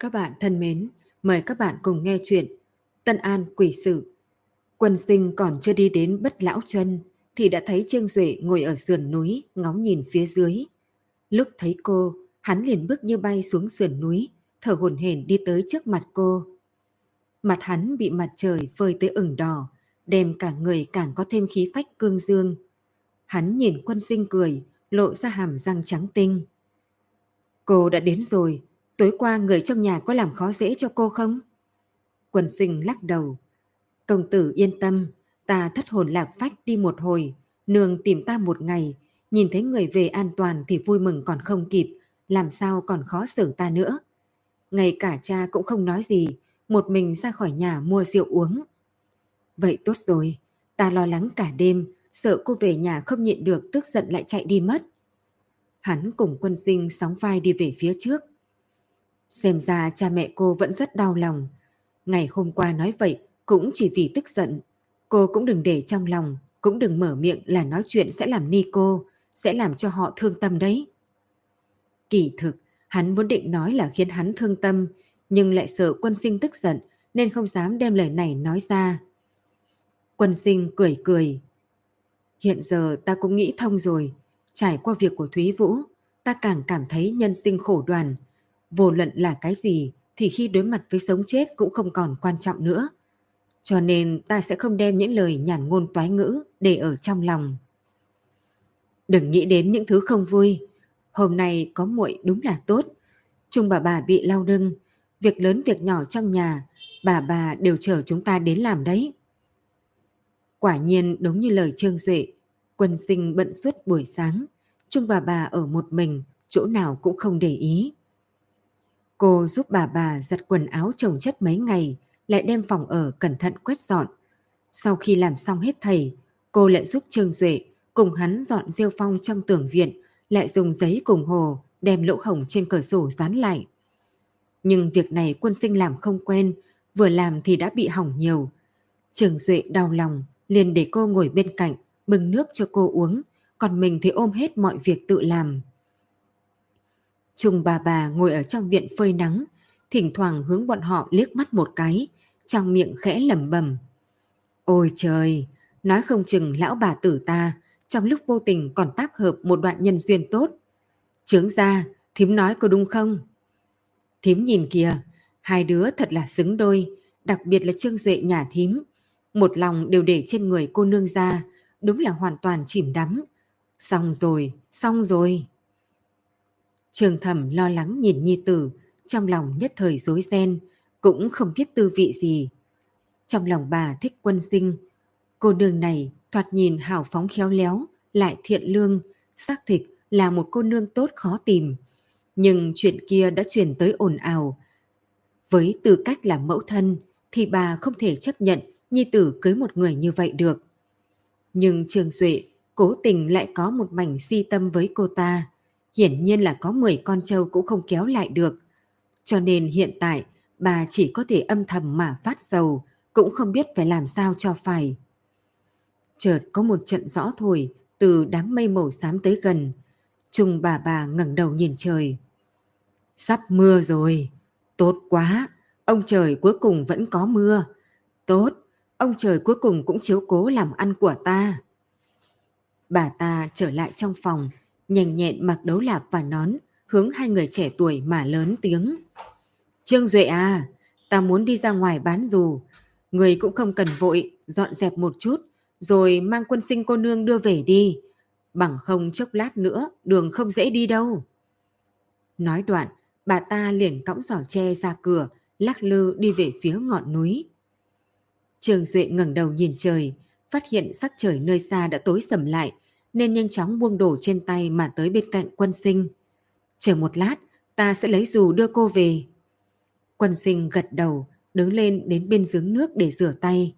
Các bạn thân mến, mời các bạn cùng nghe chuyện Tân An Quỷ Sử. Quân sinh còn chưa đi đến bất lão chân thì đã thấy Trương Duệ ngồi ở sườn núi ngóng nhìn phía dưới. Lúc thấy cô, hắn liền bước như bay xuống sườn núi, thở hổn hển đi tới trước mặt cô. Mặt hắn bị mặt trời phơi tới ửng đỏ, đem cả người càng có thêm khí phách cương dương. Hắn nhìn quân sinh cười, lộ ra hàm răng trắng tinh. Cô đã đến rồi, tối qua người trong nhà có làm khó dễ cho cô không? Quần sinh lắc đầu. Công tử yên tâm, ta thất hồn lạc phách đi một hồi, nương tìm ta một ngày, nhìn thấy người về an toàn thì vui mừng còn không kịp, làm sao còn khó xử ta nữa. Ngay cả cha cũng không nói gì, một mình ra khỏi nhà mua rượu uống. Vậy tốt rồi, ta lo lắng cả đêm, sợ cô về nhà không nhịn được tức giận lại chạy đi mất. Hắn cùng quân sinh sóng vai đi về phía trước. Xem ra cha mẹ cô vẫn rất đau lòng. Ngày hôm qua nói vậy cũng chỉ vì tức giận. Cô cũng đừng để trong lòng, cũng đừng mở miệng là nói chuyện sẽ làm ni cô, sẽ làm cho họ thương tâm đấy. Kỳ thực, hắn vốn định nói là khiến hắn thương tâm, nhưng lại sợ quân sinh tức giận nên không dám đem lời này nói ra. Quân sinh cười cười. Hiện giờ ta cũng nghĩ thông rồi, trải qua việc của Thúy Vũ, ta càng cảm thấy nhân sinh khổ đoàn. Vô luận là cái gì thì khi đối mặt với sống chết cũng không còn quan trọng nữa. Cho nên ta sẽ không đem những lời nhàn ngôn toái ngữ để ở trong lòng. Đừng nghĩ đến những thứ không vui. Hôm nay có muội đúng là tốt. Trung bà bà bị lao đưng. Việc lớn việc nhỏ trong nhà, bà bà đều chờ chúng ta đến làm đấy. Quả nhiên đúng như lời Trương Duệ, quân sinh bận suốt buổi sáng. Trung bà bà ở một mình, chỗ nào cũng không để ý. Cô giúp bà bà giặt quần áo trồng chất mấy ngày, lại đem phòng ở cẩn thận quét dọn. Sau khi làm xong hết thầy, cô lại giúp Trương Duệ cùng hắn dọn rêu phong trong tường viện, lại dùng giấy cùng hồ đem lỗ hổng trên cửa sổ dán lại. Nhưng việc này quân sinh làm không quen, vừa làm thì đã bị hỏng nhiều. Trường Duệ đau lòng, liền để cô ngồi bên cạnh, bưng nước cho cô uống, còn mình thì ôm hết mọi việc tự làm. Chồng bà bà ngồi ở trong viện phơi nắng, thỉnh thoảng hướng bọn họ liếc mắt một cái, trong miệng khẽ lẩm bẩm. Ôi trời, nói không chừng lão bà tử ta trong lúc vô tình còn táp hợp một đoạn nhân duyên tốt. Trướng ra, thím nói có đúng không? Thím nhìn kìa, hai đứa thật là xứng đôi, đặc biệt là Trương Duệ nhà thím. Một lòng đều để trên người cô nương ra, đúng là hoàn toàn chìm đắm. Xong rồi, xong rồi. Trường thẩm lo lắng nhìn nhi tử, trong lòng nhất thời rối ren, cũng không biết tư vị gì. Trong lòng bà thích quân sinh, cô nương này thoạt nhìn hào phóng khéo léo, lại thiện lương, xác thịt là một cô nương tốt khó tìm. Nhưng chuyện kia đã truyền tới ồn ào. Với tư cách là mẫu thân thì bà không thể chấp nhận nhi tử cưới một người như vậy được. Nhưng Trường Duệ cố tình lại có một mảnh si tâm với cô ta. Hiển nhiên là có 10 con trâu cũng không kéo lại được. Cho nên hiện tại bà chỉ có thể âm thầm mà phát dầu, cũng không biết phải làm sao cho phải. Chợt có một trận rõ thổi từ đám mây màu xám tới gần. Trung bà bà ngẩng đầu nhìn trời. Sắp mưa rồi. Tốt quá. Ông trời cuối cùng vẫn có mưa. Tốt. Ông trời cuối cùng cũng chiếu cố làm ăn của ta. Bà ta trở lại trong phòng, nhanh nhẹn mặc đấu lạp và nón, hướng hai người trẻ tuổi mà lớn tiếng. Trương Duệ à, ta muốn đi ra ngoài bán dù. Người cũng không cần vội, dọn dẹp một chút, rồi mang quân sinh cô nương đưa về đi. Bằng không chốc lát nữa, đường không dễ đi đâu. Nói đoạn, bà ta liền cõng giỏ tre ra cửa, lắc lư đi về phía ngọn núi. Trường Duệ ngẩng đầu nhìn trời, phát hiện sắc trời nơi xa đã tối sầm lại, nên nhanh chóng buông đổ trên tay mà tới bên cạnh quân sinh. Chờ một lát, ta sẽ lấy dù đưa cô về. Quân sinh gật đầu, đứng lên đến bên giếng nước để rửa tay.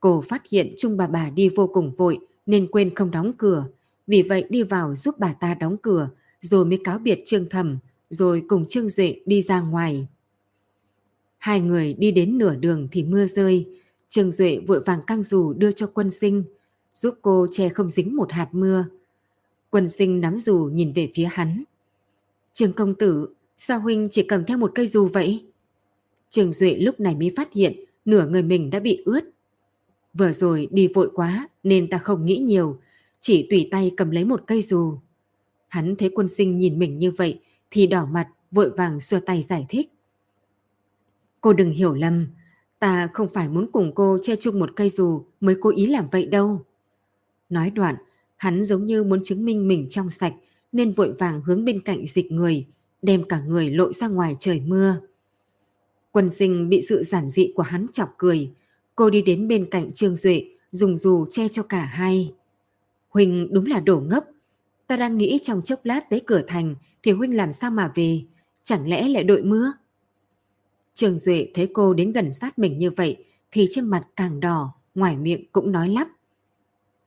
Cô phát hiện Trung bà bà đi vô cùng vội nên quên không đóng cửa. Vì vậy đi vào giúp bà ta đóng cửa, rồi mới cáo biệt Trương Thẩm, rồi cùng Trương Duệ đi ra ngoài. Hai người đi đến nửa đường thì mưa rơi. Trương Duệ vội vàng căng dù đưa cho quân sinh, giúp cô che không dính một hạt mưa. Quân sinh nắm dù nhìn về phía hắn. Trường công tử, Sao Huynh chỉ cầm theo một cây dù vậy? Trường Duệ lúc này mới phát hiện nửa người mình đã bị ướt. Vừa rồi đi vội quá nên ta không nghĩ nhiều, chỉ tùy tay cầm lấy một cây dù. Hắn thấy quân sinh nhìn mình như vậy thì đỏ mặt vội vàng xua tay giải thích. Cô đừng hiểu lầm, ta không phải muốn cùng cô che chung một cây dù mới cố ý làm vậy đâu. Nói đoạn, hắn giống như muốn chứng minh mình trong sạch nên vội vàng hướng bên cạnh dịch người, đem cả người lội ra ngoài trời mưa. Quân sinh bị sự giản dị của hắn chọc cười, cô đi đến bên cạnh Trương Duệ, dùng dù che cho cả hai. huỳnh đúng là đổ ngốc, ta đang nghĩ trong chốc lát tới cửa thành thì Huynh làm sao mà về, chẳng lẽ lại đội mưa? Trường Duệ thấy cô đến gần sát mình như vậy thì trên mặt càng đỏ, ngoài miệng cũng nói lắp.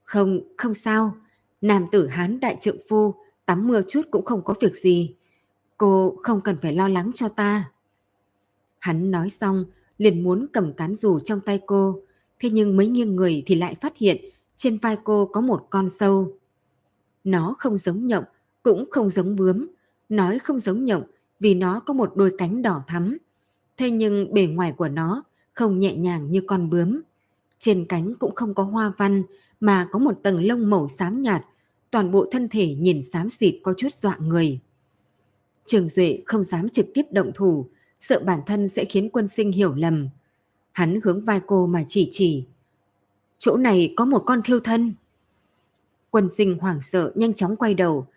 Không, không sao, nam tử Hán đại trượng phu, tắm mưa chút cũng không có việc gì. Cô không cần phải lo lắng cho ta. Hắn nói xong, liền muốn cầm cán dù trong tay cô, thế nhưng mấy nghiêng người thì lại phát hiện trên vai cô có một con sâu. Nó không giống nhộng, cũng không giống bướm. Nói không giống nhộng vì nó có một đôi cánh đỏ thắm. Thế nhưng bề ngoài của nó không nhẹ nhàng như con bướm. Trên cánh cũng không có hoa văn mà có một tầng lông màu xám nhạt, toàn bộ thân thể nhìn xám xịt có chút dọa người. Trường Duệ không dám trực tiếp động thủ, sợ bản thân sẽ khiến quân sinh hiểu lầm. Hắn hướng vai cô mà chỉ chỉ. Chỗ này có một con thiêu thân. Quân sinh hoảng sợ nhanh chóng quay đầu,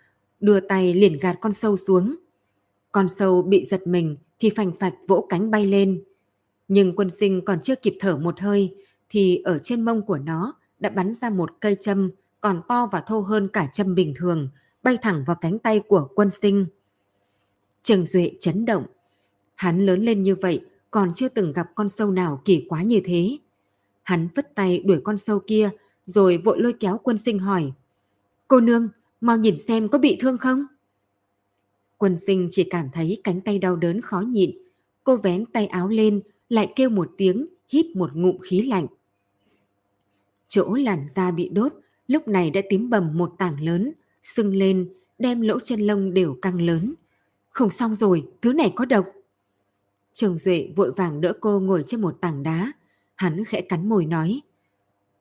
đưa tay liền gạt con sâu xuống. Con sâu bị giật mình thì phành phạch vỗ cánh bay lên. Nhưng quân sinh còn chưa kịp thở một hơi thì ở trên mông của nó đã bắn ra một cây châm còn to và thô hơn cả châm bình thường, bay thẳng vào cánh tay của quân sinh. Trường Duệ chấn động. Hắn lớn lên như vậy còn chưa từng gặp con sâu nào kỳ quá như thế. Hắn vứt tay đuổi con sâu kia rồi vội lôi kéo quân sinh hỏi. Cô nương, mau nhìn xem có bị thương không? Quân sinh chỉ cảm thấy cánh tay đau đớn khó nhịn. Cô vén tay áo lên, lại kêu một tiếng, hít một ngụm khí lạnh. Chỗ làn da bị đốt, lúc này đã tím bầm một tảng lớn, sưng lên, đem lỗ chân lông đều căng lớn. Không xong rồi, thứ này có độc. Trường Duệ vội vàng đỡ cô ngồi trên một tảng đá. Hắn khẽ cắn môi nói.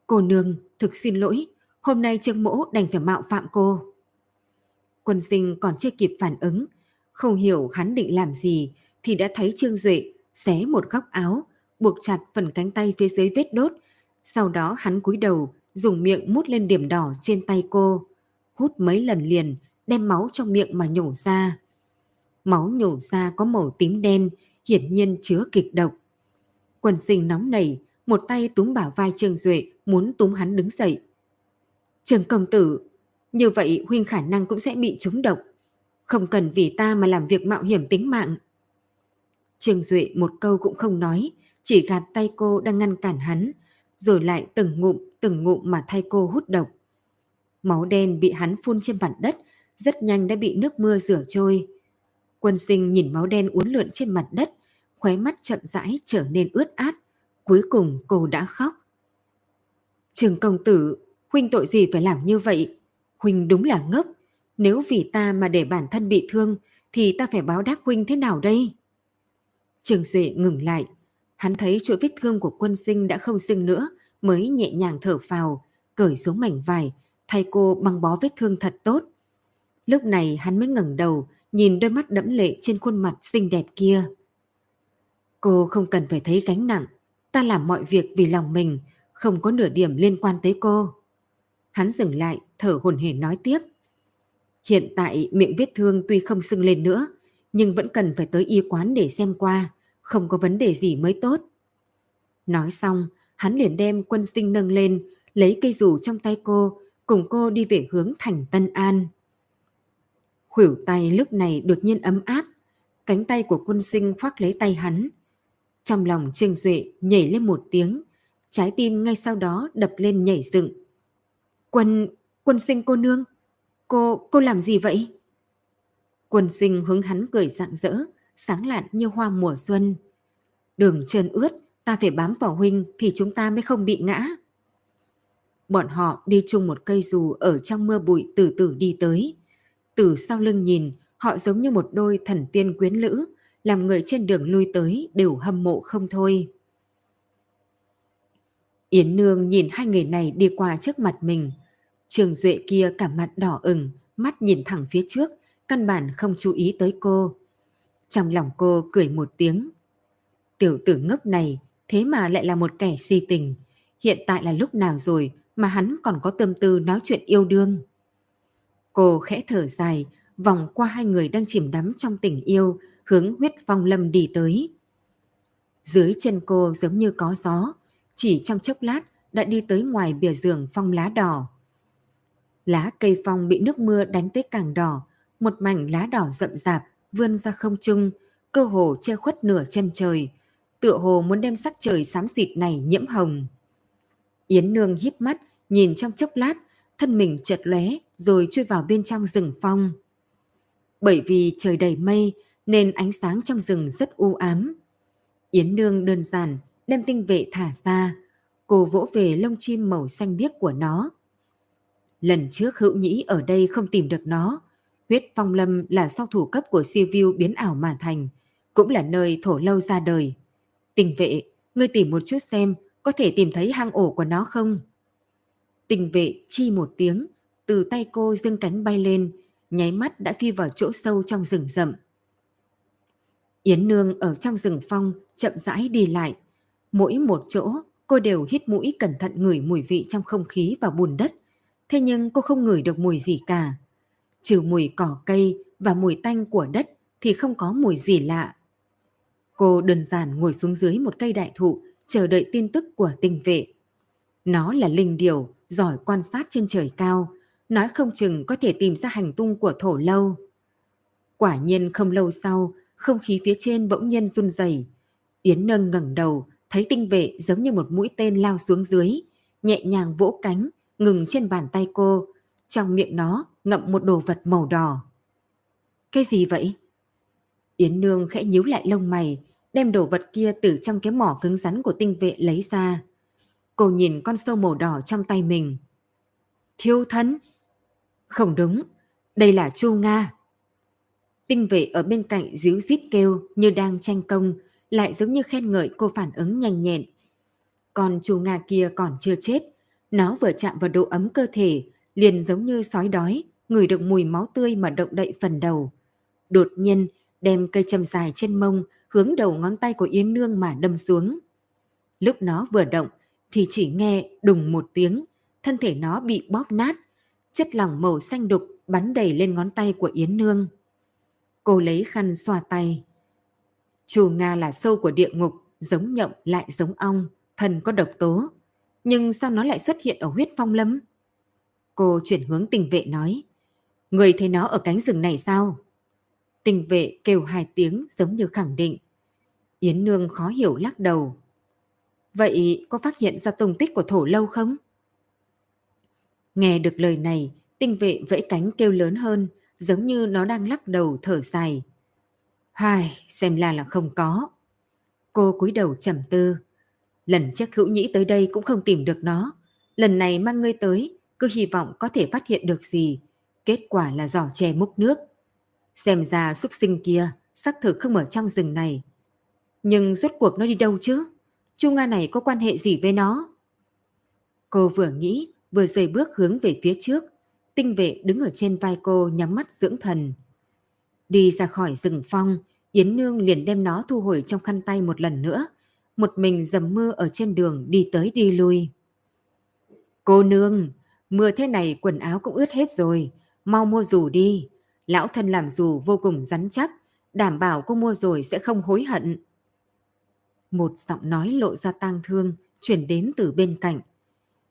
Cô nương, thực xin lỗi, hôm nay Trương Mỗ đành phải mạo phạm cô. Quân sinh còn chưa kịp phản ứng, không hiểu hắn định làm gì thì đã thấy Trương Duệ xé một góc áo, buộc chặt phần cánh tay phía dưới vết đốt. Sau đó hắn cúi đầu, dùng miệng mút lên điểm đỏ trên tay cô. Hút mấy lần liền, đem máu trong miệng mà nhổ ra. Máu nhổ ra có màu tím đen, hiển nhiên chứa kịch độc. quần sinh nóng nảy, một tay túm bảo vai Trương Duệ muốn túm hắn đứng dậy. Trường công tử, như vậy huynh khả năng cũng sẽ bị trúng độc. Không cần vì ta mà làm việc mạo hiểm tính mạng. Trương Duệ một câu cũng không nói, chỉ gạt tay cô đang ngăn cản hắn, rồi lại từng ngụm từng ngụm mà thay cô hút độc. Máu đen bị hắn phun trên mặt đất, rất nhanh đã bị nước mưa rửa trôi. Quân sinh nhìn máu đen uốn lượn trên mặt đất, khóe mắt chậm rãi trở nên ướt át. Cuối cùng cô đã khóc. Trường công tử, huynh tội gì phải làm như vậy? Huynh đúng là ngốc. Nếu vì ta mà để bản thân bị thương, thì ta phải báo đáp huynh thế nào đây? Trường Duệ ngừng lại. Hắn thấy chỗ vết thương của quân sinh đã không dưng nữa, mới nhẹ nhàng thở phào, cởi xuống mảnh vải, thay cô băng bó vết thương thật tốt. Lúc này hắn mới ngẩng đầu, nhìn đôi mắt đẫm lệ trên khuôn mặt xinh đẹp kia. Cô không cần phải thấy gánh nặng, ta làm mọi việc vì lòng mình, không có nửa điểm liên quan tới cô. Hắn dừng lại, thở hồn hển nói tiếp. Hiện tại miệng vết thương tuy không sưng lên nữa, nhưng vẫn cần phải tới y quán để xem qua, không có vấn đề gì mới tốt. Nói xong, hắn liền đem quân sinh nâng lên, lấy cây dù trong tay cô, cùng cô đi về hướng thành Tân An. Khuỷu tay lúc này đột nhiên ấm áp, cánh tay của quân sinh khoác lấy tay hắn. Trong lòng Trương Duệ nhảy lên một tiếng, trái tim ngay sau đó đập lên nhảy dựng. Quân, quân sinh cô nương, cô, cô làm gì vậy? Quân sinh hướng hắn cười rạng rỡ, sáng lạn như hoa mùa xuân. Đường trơn ướt, ta phải bám vào huynh thì chúng ta mới không bị ngã. Bọn họ đi chung một cây dù ở trong mưa bụi từ từ đi tới. Từ sau lưng nhìn, Họ giống như một đôi thần tiên quyến lữ, làm người trên đường lui tới đều hâm mộ không thôi. Yến Nương nhìn hai người này đi qua trước mặt mình. Trường Duệ kia cả mặt đỏ ửng, mắt nhìn thẳng phía trước, căn bản không chú ý tới cô. Trong lòng cô cười một tiếng. Tiểu tử ngốc này, thế mà lại là một kẻ si tình. Hiện tại là lúc nào rồi mà hắn còn có tâm tư nói chuyện yêu đương. Cô khẽ thở dài, vòng qua hai người đang chìm đắm trong tình yêu, hướng huyết phong lâm đi tới. Dưới chân cô giống như có gió, chỉ trong chốc lát đã đi tới ngoài bìa giường phong lá đỏ. Lá cây phong bị nước mưa đánh tới càng đỏ, một mảnh lá đỏ rậm rạp vươn ra không trung, cơ hồ che khuất nửa chân trời, tựa hồ muốn đem sắc trời xám xịt này nhiễm hồng. Yến Nương híp mắt, nhìn trong chốc lát, thân mình chợt lóe rồi chui vào bên trong rừng phong. Bởi vì trời đầy mây nên ánh sáng trong rừng rất u ám. Yến Nương đơn giản đem tinh vệ thả ra, cô vỗ về lông chim màu xanh biếc của nó. Lần trước hữu nhĩ ở đây không tìm được nó, huyết phong lâm là sau thủ cấp của siêu view biến ảo mà thành, cũng là nơi thổ lâu ra đời. Tình vệ, ngươi tìm một chút xem có thể tìm thấy hang ổ của nó không? Tình vệ chi một tiếng, từ tay cô dương cánh bay lên, nháy mắt đã phi vào chỗ sâu trong rừng rậm. Yến Nương ở trong rừng phong chậm rãi đi lại. Mỗi một chỗ cô đều hít mũi cẩn thận ngửi mùi vị trong không khí và bùn đất. Thế nhưng cô không ngửi được mùi gì cả. Trừ mùi cỏ cây và mùi tanh của đất thì không có mùi gì lạ. Cô đơn giản ngồi xuống dưới một cây đại thụ chờ đợi tin tức của tinh vệ. Nó là linh điều, giỏi quan sát trên trời cao, nói không chừng có thể tìm ra hành tung của thổ lâu. Quả nhiên không lâu sau, không khí phía trên bỗng nhiên run rẩy. Yến Nâng ngẩng đầu, thấy tinh vệ giống như một mũi tên lao xuống dưới, nhẹ nhàng vỗ cánh, ngừng trên bàn tay cô. Trong miệng nó ngậm một đồ vật màu đỏ. Cái gì vậy? Yến Nương khẽ nhíu lại lông mày, đem đồ vật kia từ trong cái mỏ cứng rắn của tinh vệ lấy ra. Cô nhìn con sâu màu đỏ trong tay mình. Thiêu thân? Không đúng, đây là Chu Nga. Tinh vệ ở bên cạnh díu dít kêu như đang tranh công, lại giống như khen ngợi cô phản ứng nhanh nhẹn. Còn Chu Nga kia còn chưa chết, nó vừa chạm vào độ ấm cơ thể, liền giống như sói đói, ngửi được mùi máu tươi mà động đậy phần đầu. Đột nhiên, đem cây châm dài trên mông hướng đầu ngón tay của Yến Nương mà đâm xuống. Lúc nó vừa động thì chỉ nghe đùng một tiếng, thân thể nó bị bóp nát, chất lỏng màu xanh đục bắn đầy lên ngón tay của Yến Nương. Cô lấy khăn xoa tay. Chù Nga là sâu của địa ngục, giống nhộng lại giống ong, thần có độc tố. Nhưng sao nó lại xuất hiện ở huyết phong lâm? Cô chuyển hướng tình vệ nói. Người thấy nó ở cánh rừng này sao? Tình vệ kêu hai tiếng giống như khẳng định. Yến Nương khó hiểu lắc đầu. Vậy có phát hiện ra tung tích của thổ lâu không? Nghe được lời này, tinh vệ vẫy cánh kêu lớn hơn, giống như nó đang lắc đầu thở dài. Hai, xem là là không có. Cô cúi đầu trầm tư. Lần trước hữu nhĩ tới đây cũng không tìm được nó. Lần này mang ngươi tới, cứ hy vọng có thể phát hiện được gì. Kết quả là giỏ che múc nước. Xem ra súc sinh kia xác thực không ở trong rừng này. Nhưng rốt cuộc nó đi đâu chứ? Chu Nga này có quan hệ gì với nó? Cô vừa nghĩ, vừa rời bước hướng về phía trước. Tinh vệ đứng ở trên vai cô nhắm mắt dưỡng thần. Đi ra khỏi rừng phong, Yến Nương liền đem nó thu hồi trong khăn tay một lần nữa. Một mình dầm mưa ở trên đường đi tới đi lui. Cô Nương, mưa thế này quần áo cũng ướt hết rồi. Mau mua dù đi. Lão thân làm dù vô cùng rắn chắc. Đảm bảo cô mua rồi sẽ không hối hận. Một giọng nói lộ ra tang thương, chuyển đến từ bên cạnh.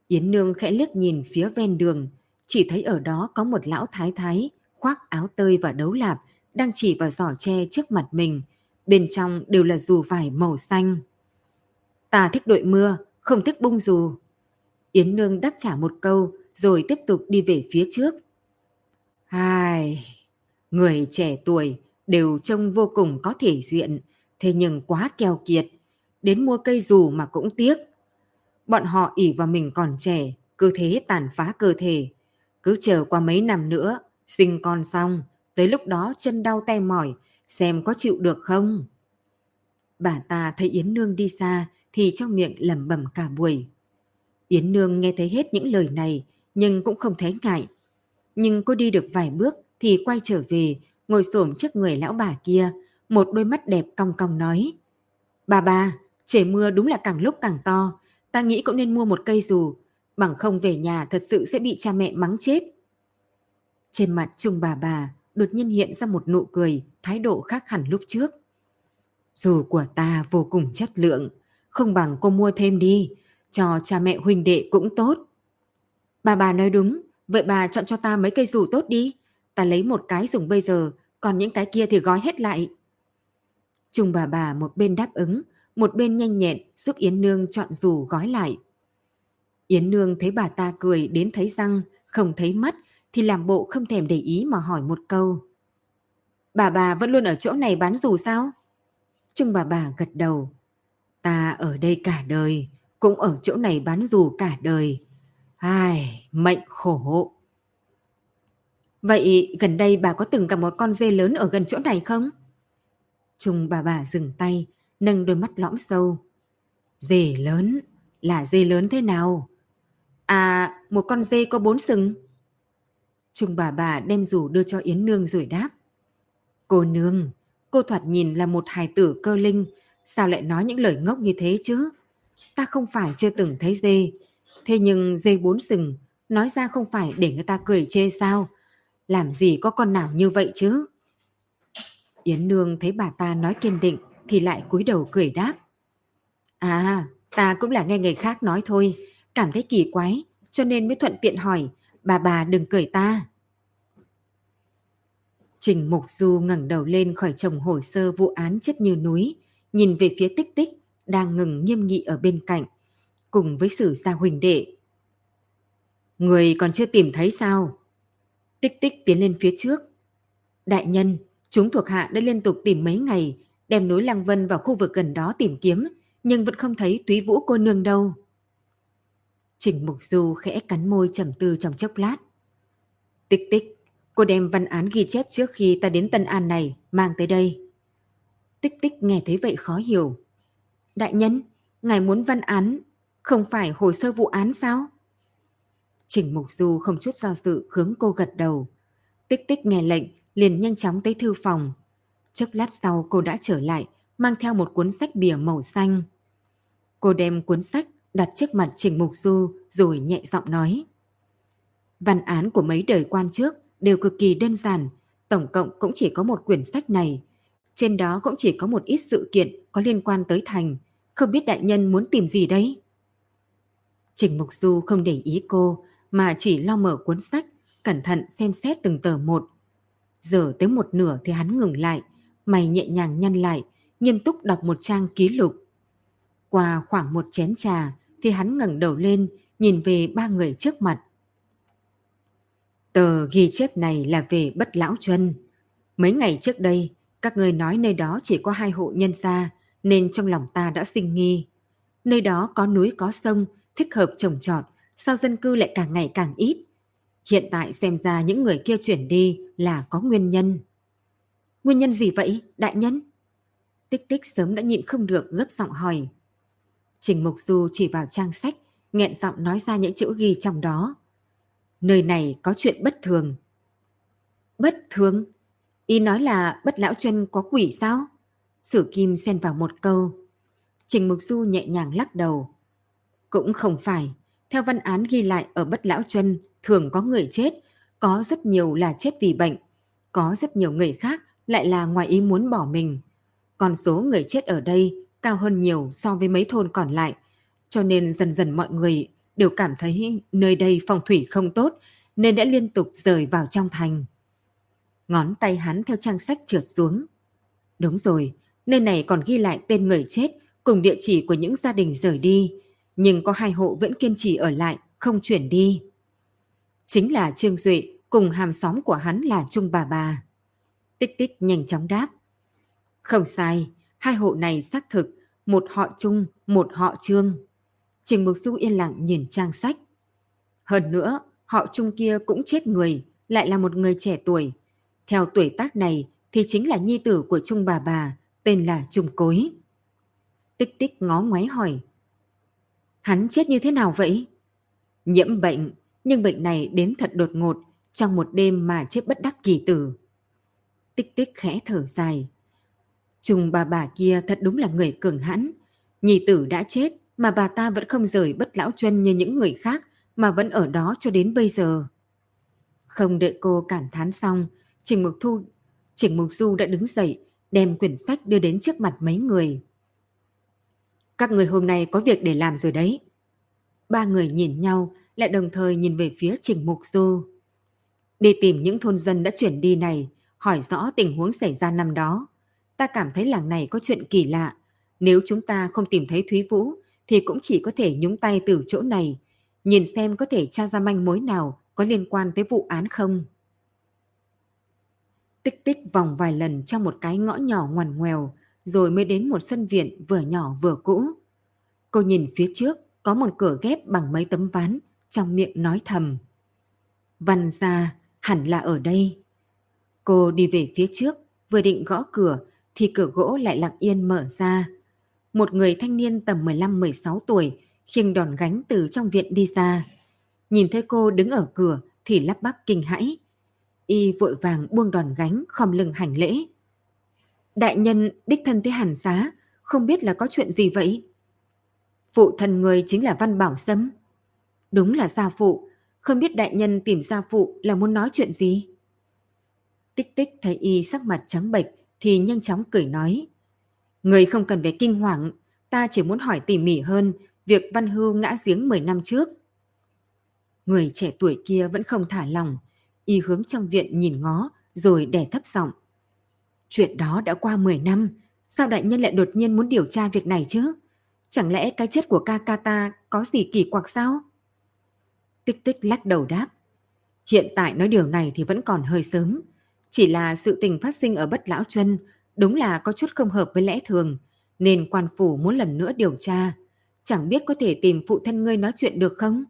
Yến Nương khẽ liếc nhìn phía ven đường, chỉ thấy ở đó có một lão thái thái, khoác áo tơi và đấu lạp, đang chỉ vào giỏ tre trước mặt mình. Bên trong đều là dù vải màu xanh. Ta thích đội mưa, không thích bung dù. Yến Nương đáp trả một câu, rồi tiếp tục đi về phía trước ai người trẻ tuổi đều trông vô cùng có thể diện, thế nhưng quá keo kiệt, đến mua cây dù mà cũng tiếc. Bọn họ ỉ vào mình còn trẻ, cứ thế tàn phá cơ thể. Cứ chờ qua mấy năm nữa, sinh con xong, tới lúc đó chân đau tay mỏi, xem có chịu được không? Bà ta thấy Yến Nương đi xa thì trong miệng lẩm bẩm cả buổi. Yến Nương nghe thấy hết những lời này nhưng cũng không thấy ngại. Nhưng cô đi được vài bước thì quay trở về, ngồi xổm trước người lão bà kia, một đôi mắt đẹp cong cong nói. Bà bà, trời mưa đúng là càng lúc càng to, ta nghĩ cũng nên mua một cây dù, bằng không về nhà thật sự sẽ bị cha mẹ mắng chết. Trên mặt Trung bà bà đột nhiên hiện ra một nụ cười, thái độ khác hẳn lúc trước. Dù của ta vô cùng chất lượng, không bằng cô mua thêm đi, cho cha mẹ huynh đệ cũng tốt. Bà bà nói đúng, vậy bà chọn cho ta mấy cây dù tốt đi. Ta lấy một cái dùng bây giờ, còn những cái kia thì gói hết lại. Trung bà bà một bên đáp ứng, một bên nhanh nhẹn giúp Yến Nương chọn dù gói lại. Yến Nương thấy bà ta cười đến thấy răng, không thấy mắt, thì làm bộ không thèm để ý mà hỏi một câu. Bà bà vẫn luôn ở chỗ này bán dù sao? Trung bà bà gật đầu. Ta ở đây cả đời, cũng ở chỗ này bán dù cả đời. Ai, mệnh khổ. Vậy gần đây bà có từng gặp một con dê lớn ở gần chỗ này không? Trung bà bà dừng tay, nâng đôi mắt lõm sâu. Dê lớn? Là dê lớn thế nào? À, một con dê có bốn sừng. Trung bà bà đem dù đưa cho Yến Nương rồi đáp. Cô Nương, cô thoạt nhìn là một hài tử cơ linh, sao lại nói những lời ngốc như thế chứ? Ta không phải chưa từng thấy dê, thế nhưng dê bốn sừng, nói ra không phải để người ta cười chê sao? Làm gì có con nào như vậy chứ? Yến Nương thấy bà ta nói kiên định thì lại cúi đầu cười đáp. À, ta cũng là nghe người khác nói thôi, cảm thấy kỳ quái, cho nên mới thuận tiện hỏi, bà bà đừng cười ta. Trình Mục Du ngẩng đầu lên khỏi chồng hồ sơ vụ án chất như núi, nhìn về phía tích tích đang ngừng nghiêm nghị ở bên cạnh, cùng với sử gia huỳnh đệ. Người còn chưa tìm thấy sao? Tích tích tiến lên phía trước. Đại nhân, chúng thuộc hạ đã liên tục tìm mấy ngày, đem núi Lăng Vân vào khu vực gần đó tìm kiếm, nhưng vẫn không thấy túy vũ cô nương đâu. Trình Mục Du khẽ cắn môi trầm tư trong chốc lát. Tích tích, cô đem văn án ghi chép trước khi ta đến Tân An này, mang tới đây. Tích tích nghe thấy vậy khó hiểu. Đại nhân, ngài muốn văn án, không phải hồ sơ vụ án sao? Trình Mục Du không chút do dự hướng cô gật đầu. Tích tích nghe lệnh, liền nhanh chóng tới thư phòng. Chốc lát sau cô đã trở lại, mang theo một cuốn sách bìa màu xanh. Cô đem cuốn sách đặt trước mặt Trình Mục Du rồi nhẹ giọng nói. Văn án của mấy đời quan trước đều cực kỳ đơn giản, tổng cộng cũng chỉ có một quyển sách này. Trên đó cũng chỉ có một ít sự kiện có liên quan tới thành, không biết đại nhân muốn tìm gì đấy. Trình Mục Du không để ý cô, mà chỉ lo mở cuốn sách, cẩn thận xem xét từng tờ một. Giờ tới một nửa thì hắn ngừng lại, mày nhẹ nhàng nhăn lại, nghiêm túc đọc một trang ký lục. Qua khoảng một chén trà thì hắn ngẩng đầu lên, nhìn về ba người trước mặt. Tờ ghi chép này là về bất lão chân. Mấy ngày trước đây, các người nói nơi đó chỉ có hai hộ nhân gia, nên trong lòng ta đã sinh nghi. Nơi đó có núi có sông, thích hợp trồng trọt, sao dân cư lại càng ngày càng ít. Hiện tại xem ra những người kia chuyển đi là có nguyên nhân. Nguyên nhân gì vậy, đại nhân? Tích tích sớm đã nhịn không được gấp giọng hỏi. Trình Mục Du chỉ vào trang sách, nghẹn giọng nói ra những chữ ghi trong đó. Nơi này có chuyện bất thường. Bất thường? Ý nói là bất lão chân có quỷ sao? Sử Kim xen vào một câu. Trình Mục Du nhẹ nhàng lắc đầu. Cũng không phải. Theo văn án ghi lại ở bất lão chân, thường có người chết, có rất nhiều là chết vì bệnh. Có rất nhiều người khác lại là ngoài ý muốn bỏ mình. Còn số người chết ở đây cao hơn nhiều so với mấy thôn còn lại, cho nên dần dần mọi người đều cảm thấy nơi đây phong thủy không tốt nên đã liên tục rời vào trong thành. Ngón tay hắn theo trang sách trượt xuống. Đúng rồi, nơi này còn ghi lại tên người chết cùng địa chỉ của những gia đình rời đi, nhưng có hai hộ vẫn kiên trì ở lại, không chuyển đi. Chính là Trương Duệ cùng hàm xóm của hắn là Trung bà bà. Tích tích nhanh chóng đáp. Không sai, hai hộ này xác thực, một họ Trung, một họ Trương. Trình Mục Du yên lặng nhìn trang sách. Hơn nữa, họ Trung kia cũng chết người, lại là một người trẻ tuổi. Theo tuổi tác này thì chính là nhi tử của Trung bà bà, tên là Trung Cối. Tích tích ngó ngoáy hỏi. Hắn chết như thế nào vậy? Nhiễm bệnh, nhưng bệnh này đến thật đột ngột, trong một đêm mà chết bất đắc kỳ tử. Tích tích khẽ thở dài. Trùng bà bà kia thật đúng là người cường hãn. nhì tử đã chết mà bà ta vẫn không rời bất lão chân như những người khác mà vẫn ở đó cho đến bây giờ. Không đợi cô cảm thán xong, Trình Mục Thu, Trình Mục Du đã đứng dậy, đem quyển sách đưa đến trước mặt mấy người. Các người hôm nay có việc để làm rồi đấy. Ba người nhìn nhau, lại đồng thời nhìn về phía Trình Mục Du. Đi tìm những thôn dân đã chuyển đi này, hỏi rõ tình huống xảy ra năm đó. Ta cảm thấy làng này có chuyện kỳ lạ. Nếu chúng ta không tìm thấy Thúy Vũ, thì cũng chỉ có thể nhúng tay từ chỗ này, nhìn xem có thể tra ra manh mối nào có liên quan tới vụ án không. Tích tích vòng vài lần trong một cái ngõ nhỏ ngoằn ngoèo, rồi mới đến một sân viện vừa nhỏ vừa cũ. Cô nhìn phía trước có một cửa ghép bằng mấy tấm ván, trong miệng nói thầm. Văn ra, hẳn là ở đây. Cô đi về phía trước, vừa định gõ cửa thì cửa gỗ lại lặng yên mở ra. Một người thanh niên tầm 15-16 tuổi khiêng đòn gánh từ trong viện đi ra. Nhìn thấy cô đứng ở cửa thì lắp bắp kinh hãi. Y vội vàng buông đòn gánh khom lưng hành lễ. Đại nhân đích thân tới hàn xá, không biết là có chuyện gì vậy? Phụ thần người chính là Văn Bảo Sâm. Đúng là gia phụ, không biết đại nhân tìm gia phụ là muốn nói chuyện gì? Tích tích thấy y sắc mặt trắng bệch thì nhanh chóng cười nói. Người không cần phải kinh hoàng, ta chỉ muốn hỏi tỉ mỉ hơn việc Văn Hưu ngã giếng 10 năm trước. Người trẻ tuổi kia vẫn không thả lòng, y hướng trong viện nhìn ngó rồi đè thấp giọng. Chuyện đó đã qua 10 năm, sao đại nhân lại đột nhiên muốn điều tra việc này chứ? Chẳng lẽ cái chết của ca ca ta có gì kỳ quặc sao? Tích tích lắc đầu đáp. Hiện tại nói điều này thì vẫn còn hơi sớm. Chỉ là sự tình phát sinh ở Bất Lão chân đúng là có chút không hợp với lẽ thường, nên quan phủ muốn lần nữa điều tra. Chẳng biết có thể tìm phụ thân ngươi nói chuyện được không?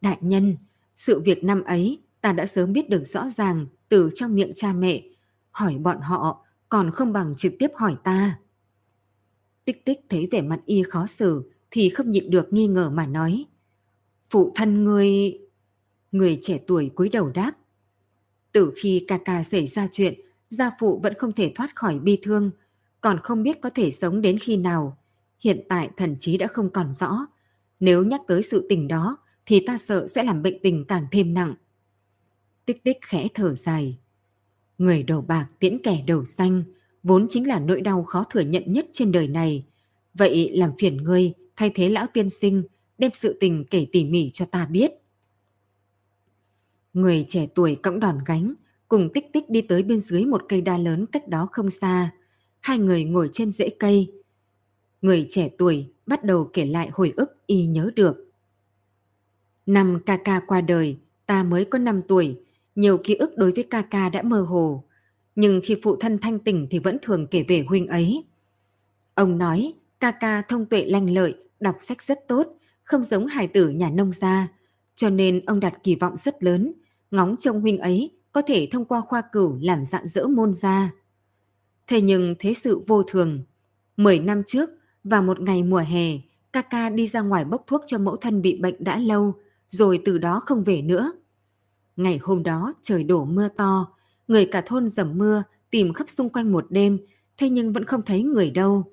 Đại nhân, sự việc năm ấy ta đã sớm biết được rõ ràng từ trong miệng cha mẹ. Hỏi bọn họ còn không bằng trực tiếp hỏi ta. Tích tích thấy vẻ mặt y khó xử thì không nhịn được nghi ngờ mà nói. Phụ thân ngươi... Người trẻ tuổi cúi đầu đáp. Từ khi ca ca xảy ra chuyện, gia phụ vẫn không thể thoát khỏi bi thương, còn không biết có thể sống đến khi nào. Hiện tại thần trí đã không còn rõ. Nếu nhắc tới sự tình đó, thì ta sợ sẽ làm bệnh tình càng thêm nặng. Tích tích khẽ thở dài. Người đầu bạc tiễn kẻ đầu xanh, vốn chính là nỗi đau khó thừa nhận nhất trên đời này. Vậy làm phiền ngươi thay thế lão tiên sinh đem sự tình kể tỉ mỉ cho ta biết. Người trẻ tuổi cõng đòn gánh, cùng tích tích đi tới bên dưới một cây đa lớn cách đó không xa. Hai người ngồi trên rễ cây. Người trẻ tuổi bắt đầu kể lại hồi ức y nhớ được. Năm ca ca qua đời, ta mới có 5 tuổi, nhiều ký ức đối với ca ca đã mơ hồ. Nhưng khi phụ thân thanh tỉnh thì vẫn thường kể về huynh ấy. Ông nói ca ca thông tuệ lanh lợi, đọc sách rất tốt, không giống hài tử nhà nông gia, cho nên ông đặt kỳ vọng rất lớn, ngóng trông huynh ấy có thể thông qua khoa cửu làm dạng dỡ môn gia. Thế nhưng thế sự vô thường. Mười năm trước, vào một ngày mùa hè, Kaka đi ra ngoài bốc thuốc cho mẫu thân bị bệnh đã lâu, rồi từ đó không về nữa. Ngày hôm đó trời đổ mưa to, người cả thôn dầm mưa tìm khắp xung quanh một đêm, thế nhưng vẫn không thấy người đâu.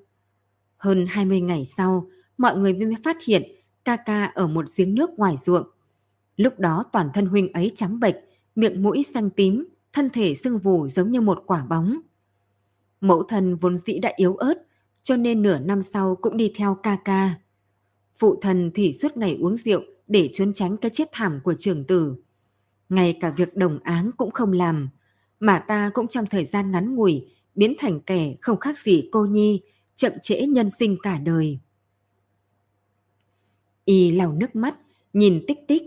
Hơn 20 ngày sau, mọi người mới phát hiện Kaka ở một giếng nước ngoài ruộng. Lúc đó toàn thân huynh ấy trắng bệch, miệng mũi xanh tím, thân thể sưng vù giống như một quả bóng. Mẫu thân vốn dĩ đã yếu ớt, cho nên nửa năm sau cũng đi theo ca ca. Phụ thần thì suốt ngày uống rượu để trốn tránh cái chết thảm của trường tử. Ngay cả việc đồng áng cũng không làm, mà ta cũng trong thời gian ngắn ngủi biến thành kẻ không khác gì cô nhi, chậm trễ nhân sinh cả đời. Y lau nước mắt, nhìn tích tích.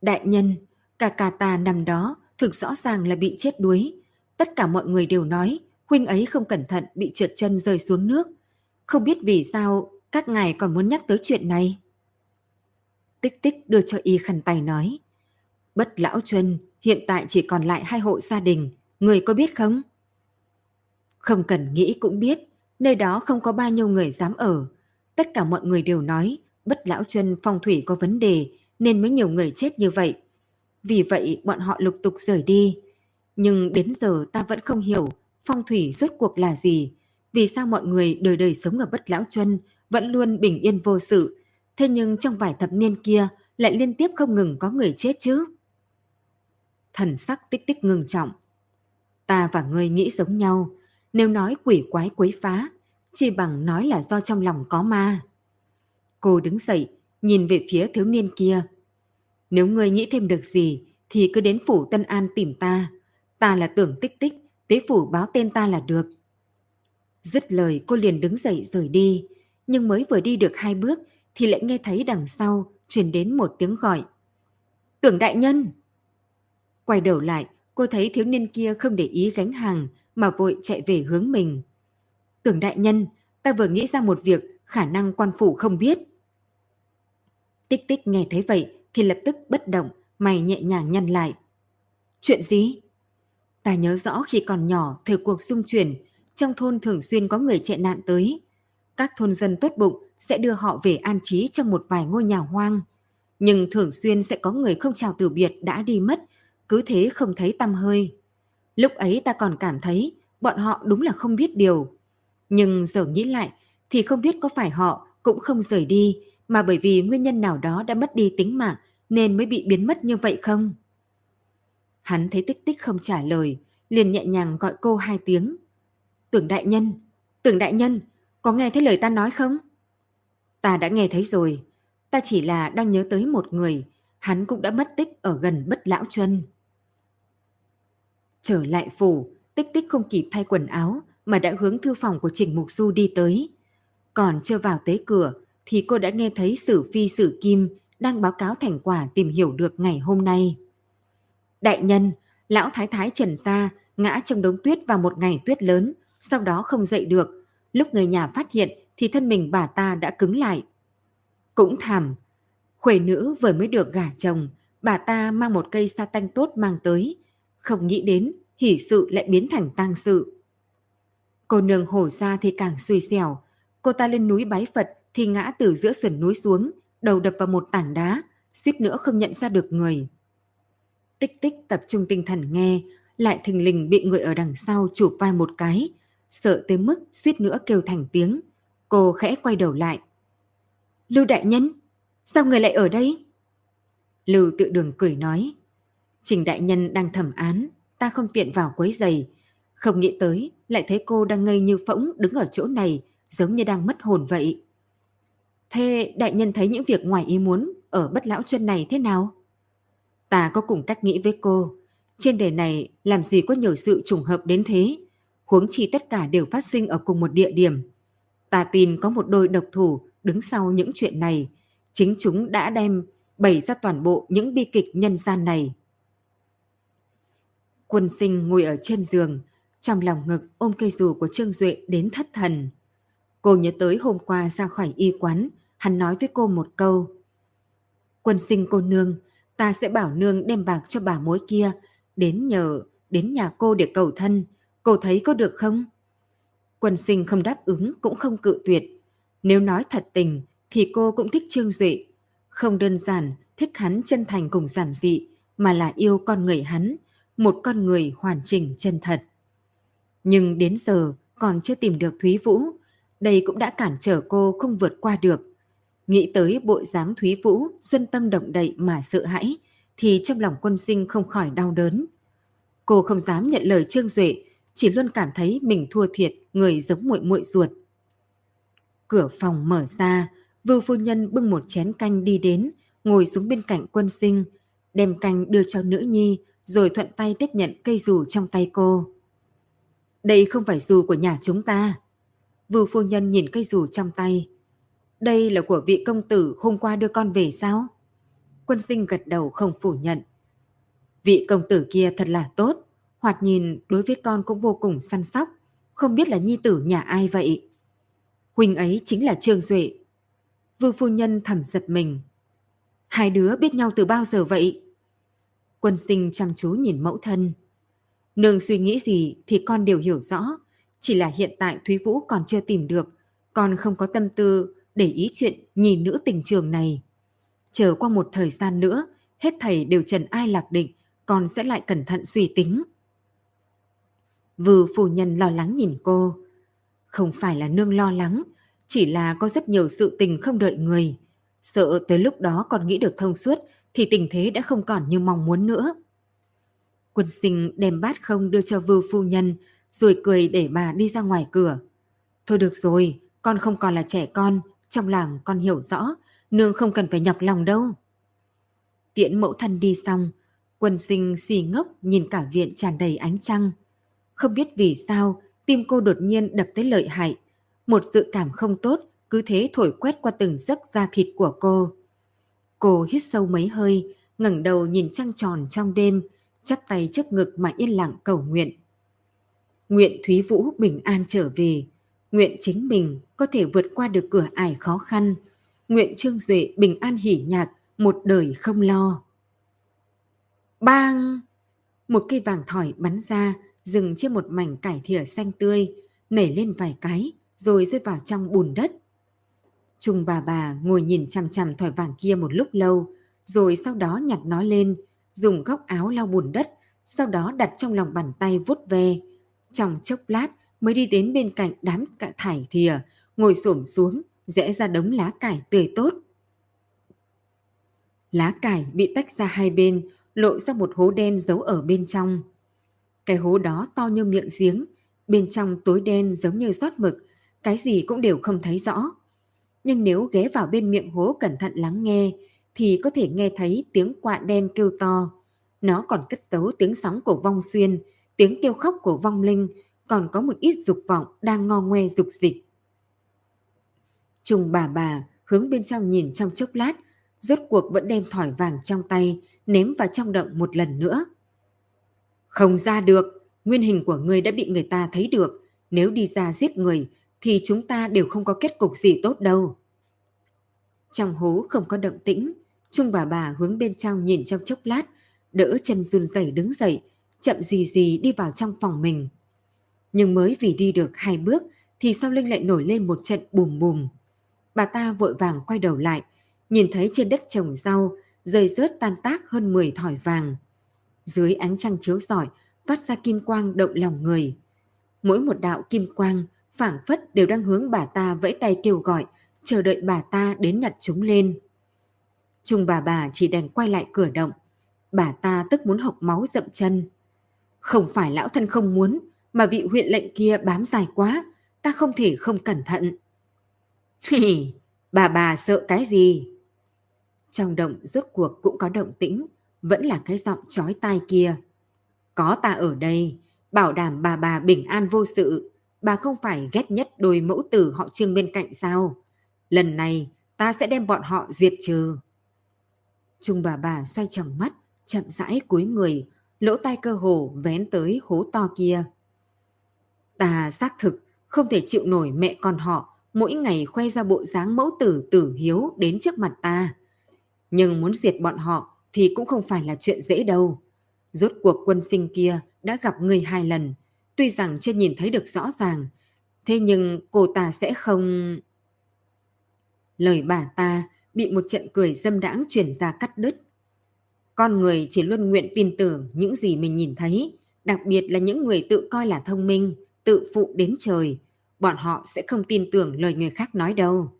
Đại nhân, Cả cả ta nằm đó thực rõ ràng là bị chết đuối. Tất cả mọi người đều nói huynh ấy không cẩn thận bị trượt chân rơi xuống nước. Không biết vì sao các ngài còn muốn nhắc tới chuyện này. Tích tích đưa cho y khăn tay nói. Bất lão chân hiện tại chỉ còn lại hai hộ gia đình, người có biết không? Không cần nghĩ cũng biết, nơi đó không có bao nhiêu người dám ở. Tất cả mọi người đều nói, bất lão chân phong thủy có vấn đề nên mới nhiều người chết như vậy. Vì vậy bọn họ lục tục rời đi. Nhưng đến giờ ta vẫn không hiểu phong thủy rốt cuộc là gì. Vì sao mọi người đời đời sống ở bất lão chân vẫn luôn bình yên vô sự. Thế nhưng trong vài thập niên kia lại liên tiếp không ngừng có người chết chứ. Thần sắc tích tích ngưng trọng. Ta và ngươi nghĩ giống nhau. Nếu nói quỷ quái quấy phá, chỉ bằng nói là do trong lòng có ma. Cô đứng dậy, nhìn về phía thiếu niên kia. Nếu ngươi nghĩ thêm được gì, thì cứ đến phủ Tân An tìm ta. Ta là tưởng tích tích, tế phủ báo tên ta là được. Dứt lời cô liền đứng dậy rời đi, nhưng mới vừa đi được hai bước thì lại nghe thấy đằng sau truyền đến một tiếng gọi. Tưởng đại nhân! Quay đầu lại, cô thấy thiếu niên kia không để ý gánh hàng mà vội chạy về hướng mình. Tưởng đại nhân, ta vừa nghĩ ra một việc khả năng quan phủ không biết. Tích tích nghe thấy vậy thì lập tức bất động, mày nhẹ nhàng nhăn lại. Chuyện gì? Ta nhớ rõ khi còn nhỏ, thời cuộc xung chuyển, trong thôn thường xuyên có người chạy nạn tới. Các thôn dân tốt bụng sẽ đưa họ về an trí trong một vài ngôi nhà hoang. Nhưng thường xuyên sẽ có người không chào từ biệt đã đi mất, cứ thế không thấy tâm hơi. Lúc ấy ta còn cảm thấy bọn họ đúng là không biết điều. Nhưng giờ nghĩ lại thì không biết có phải họ cũng không rời đi mà bởi vì nguyên nhân nào đó đã mất đi tính mạng nên mới bị biến mất như vậy không? Hắn thấy tích tích không trả lời, liền nhẹ nhàng gọi cô hai tiếng. Tưởng đại nhân, tưởng đại nhân, có nghe thấy lời ta nói không? Ta đã nghe thấy rồi, ta chỉ là đang nhớ tới một người, hắn cũng đã mất tích ở gần bất lão chân. Trở lại phủ, tích tích không kịp thay quần áo mà đã hướng thư phòng của Trình Mục Du đi tới. Còn chưa vào tới cửa thì cô đã nghe thấy Sử Phi Sử Kim đang báo cáo thành quả tìm hiểu được ngày hôm nay. Đại nhân, lão thái thái Trần Gia ngã trong đống tuyết vào một ngày tuyết lớn, sau đó không dậy được. Lúc người nhà phát hiện thì thân mình bà ta đã cứng lại. Cũng thảm, khuê nữ vừa mới được gả chồng, bà ta mang một cây sa tanh tốt mang tới. Không nghĩ đến, hỷ sự lại biến thành tang sự. Cô nương hổ ra thì càng xui xẻo. Cô ta lên núi bái Phật thì ngã từ giữa sườn núi xuống, đầu đập vào một tảng đá, suýt nữa không nhận ra được người. Tích tích tập trung tinh thần nghe, lại thình lình bị người ở đằng sau chụp vai một cái, sợ tới mức suýt nữa kêu thành tiếng. Cô khẽ quay đầu lại. Lưu đại nhân, sao người lại ở đây? Lưu tự đường cười nói. Trình đại nhân đang thẩm án, ta không tiện vào quấy giày. Không nghĩ tới, lại thấy cô đang ngây như phỗng đứng ở chỗ này, giống như đang mất hồn vậy. Thế đại nhân thấy những việc ngoài ý muốn ở bất lão chân này thế nào? Ta có cùng cách nghĩ với cô. Trên đời này làm gì có nhiều sự trùng hợp đến thế. Huống chi tất cả đều phát sinh ở cùng một địa điểm. Ta tin có một đôi độc thủ đứng sau những chuyện này. Chính chúng đã đem bày ra toàn bộ những bi kịch nhân gian này. Quân sinh ngồi ở trên giường, trong lòng ngực ôm cây dù của Trương Duệ đến thất thần. Cô nhớ tới hôm qua ra khỏi y quán, hắn nói với cô một câu. Quân sinh cô nương, ta sẽ bảo nương đem bạc cho bà mối kia, đến nhờ, đến nhà cô để cầu thân, cô thấy có được không? Quân sinh không đáp ứng cũng không cự tuyệt. Nếu nói thật tình thì cô cũng thích Trương Duệ. Không đơn giản thích hắn chân thành cùng giản dị, mà là yêu con người hắn, một con người hoàn chỉnh chân thật. Nhưng đến giờ còn chưa tìm được Thúy Vũ, đây cũng đã cản trở cô không vượt qua được. Nghĩ tới bộ dáng Thúy Vũ, xuân tâm động đậy mà sợ hãi, thì trong lòng quân sinh không khỏi đau đớn. Cô không dám nhận lời Trương Duệ, chỉ luôn cảm thấy mình thua thiệt người giống muội muội ruột. Cửa phòng mở ra, Vưu phu nhân bưng một chén canh đi đến, ngồi xuống bên cạnh quân sinh, đem canh đưa cho nữ nhi, rồi thuận tay tiếp nhận cây dù trong tay cô. Đây không phải dù của nhà chúng ta. Vưu phu nhân nhìn cây dù trong tay, đây là của vị công tử hôm qua đưa con về sao? Quân sinh gật đầu không phủ nhận. Vị công tử kia thật là tốt, hoạt nhìn đối với con cũng vô cùng săn sóc, không biết là nhi tử nhà ai vậy. Huynh ấy chính là Trương Duệ. Vương phu nhân thầm giật mình. Hai đứa biết nhau từ bao giờ vậy? Quân sinh chăm chú nhìn mẫu thân. Nương suy nghĩ gì thì con đều hiểu rõ. Chỉ là hiện tại Thúy Vũ còn chưa tìm được. Con không có tâm tư để ý chuyện nhìn nữ tình trường này. Chờ qua một thời gian nữa, hết thầy đều trần ai lạc định, con sẽ lại cẩn thận suy tính. Vư phu nhân lo lắng nhìn cô. Không phải là nương lo lắng, chỉ là có rất nhiều sự tình không đợi người. Sợ tới lúc đó còn nghĩ được thông suốt thì tình thế đã không còn như mong muốn nữa. Quân sinh đem bát không đưa cho vưu phu nhân, rồi cười để bà đi ra ngoài cửa. Thôi được rồi, con không còn là trẻ con, trong làng, con hiểu rõ, nương không cần phải nhọc lòng đâu. Tiễn mẫu thân đi xong, quân sinh xì ngốc nhìn cả viện tràn đầy ánh trăng. Không biết vì sao, tim cô đột nhiên đập tới lợi hại. Một dự cảm không tốt cứ thế thổi quét qua từng giấc da thịt của cô. Cô hít sâu mấy hơi, ngẩng đầu nhìn trăng tròn trong đêm, chắp tay trước ngực mà yên lặng cầu nguyện. Nguyện Thúy Vũ bình an trở về, nguyện chính mình có thể vượt qua được cửa ải khó khăn, nguyện Trương Duệ bình an hỉ nhạc, một đời không lo. Bang! Một cây vàng thỏi bắn ra, dừng trên một mảnh cải thìa xanh tươi, nảy lên vài cái, rồi rơi vào trong bùn đất. Trung bà bà ngồi nhìn chằm chằm thỏi vàng kia một lúc lâu, rồi sau đó nhặt nó lên, dùng góc áo lau bùn đất, sau đó đặt trong lòng bàn tay vuốt ve. Trong chốc lát mới đi đến bên cạnh đám cạ thải thìa, ngồi xổm xuống, rẽ ra đống lá cải tươi tốt. Lá cải bị tách ra hai bên, lộ ra một hố đen giấu ở bên trong. Cái hố đó to như miệng giếng, bên trong tối đen giống như rót mực, cái gì cũng đều không thấy rõ. Nhưng nếu ghé vào bên miệng hố cẩn thận lắng nghe, thì có thể nghe thấy tiếng quạ đen kêu to. Nó còn cất giấu tiếng sóng của vong xuyên, tiếng kêu khóc của vong linh, còn có một ít dục vọng đang ngo ngoe dục dịch. Trùng bà bà hướng bên trong nhìn trong chốc lát, rốt cuộc vẫn đem thỏi vàng trong tay, ném vào trong động một lần nữa. Không ra được, nguyên hình của ngươi đã bị người ta thấy được, nếu đi ra giết người thì chúng ta đều không có kết cục gì tốt đâu. Trong hố không có động tĩnh, Trung bà bà hướng bên trong nhìn trong chốc lát, đỡ chân run rẩy đứng dậy, chậm gì gì đi vào trong phòng mình. Nhưng mới vì đi được hai bước thì sau lưng lại nổi lên một trận bùm bùm. Bà ta vội vàng quay đầu lại, nhìn thấy trên đất trồng rau, rơi rớt tan tác hơn 10 thỏi vàng. Dưới ánh trăng chiếu rọi, phát ra kim quang động lòng người. Mỗi một đạo kim quang phảng phất đều đang hướng bà ta vẫy tay kêu gọi, chờ đợi bà ta đến nhặt chúng lên. Trung bà bà chỉ đành quay lại cửa động. Bà ta tức muốn hộc máu dậm chân. Không phải lão thân không muốn, mà vị huyện lệnh kia bám dài quá, ta không thể không cẩn thận. Hì, bà bà sợ cái gì? Trong động rốt cuộc cũng có động tĩnh, vẫn là cái giọng chói tai kia. Có ta ở đây, bảo đảm bà bà bình an vô sự, bà không phải ghét nhất đôi mẫu tử họ trương bên cạnh sao? Lần này ta sẽ đem bọn họ diệt trừ. Trung bà bà xoay tròng mắt, chậm rãi cúi người, lỗ tai cơ hồ vén tới hố to kia. Ta xác thực không thể chịu nổi mẹ con họ mỗi ngày khoe ra bộ dáng mẫu tử tử hiếu đến trước mặt ta. Nhưng muốn diệt bọn họ thì cũng không phải là chuyện dễ đâu. Rốt cuộc quân sinh kia đã gặp người hai lần, tuy rằng chưa nhìn thấy được rõ ràng, thế nhưng cô ta sẽ không... Lời bà ta bị một trận cười dâm đãng chuyển ra cắt đứt. Con người chỉ luôn nguyện tin tưởng những gì mình nhìn thấy, đặc biệt là những người tự coi là thông minh, tự phụ đến trời. Bọn họ sẽ không tin tưởng lời người khác nói đâu.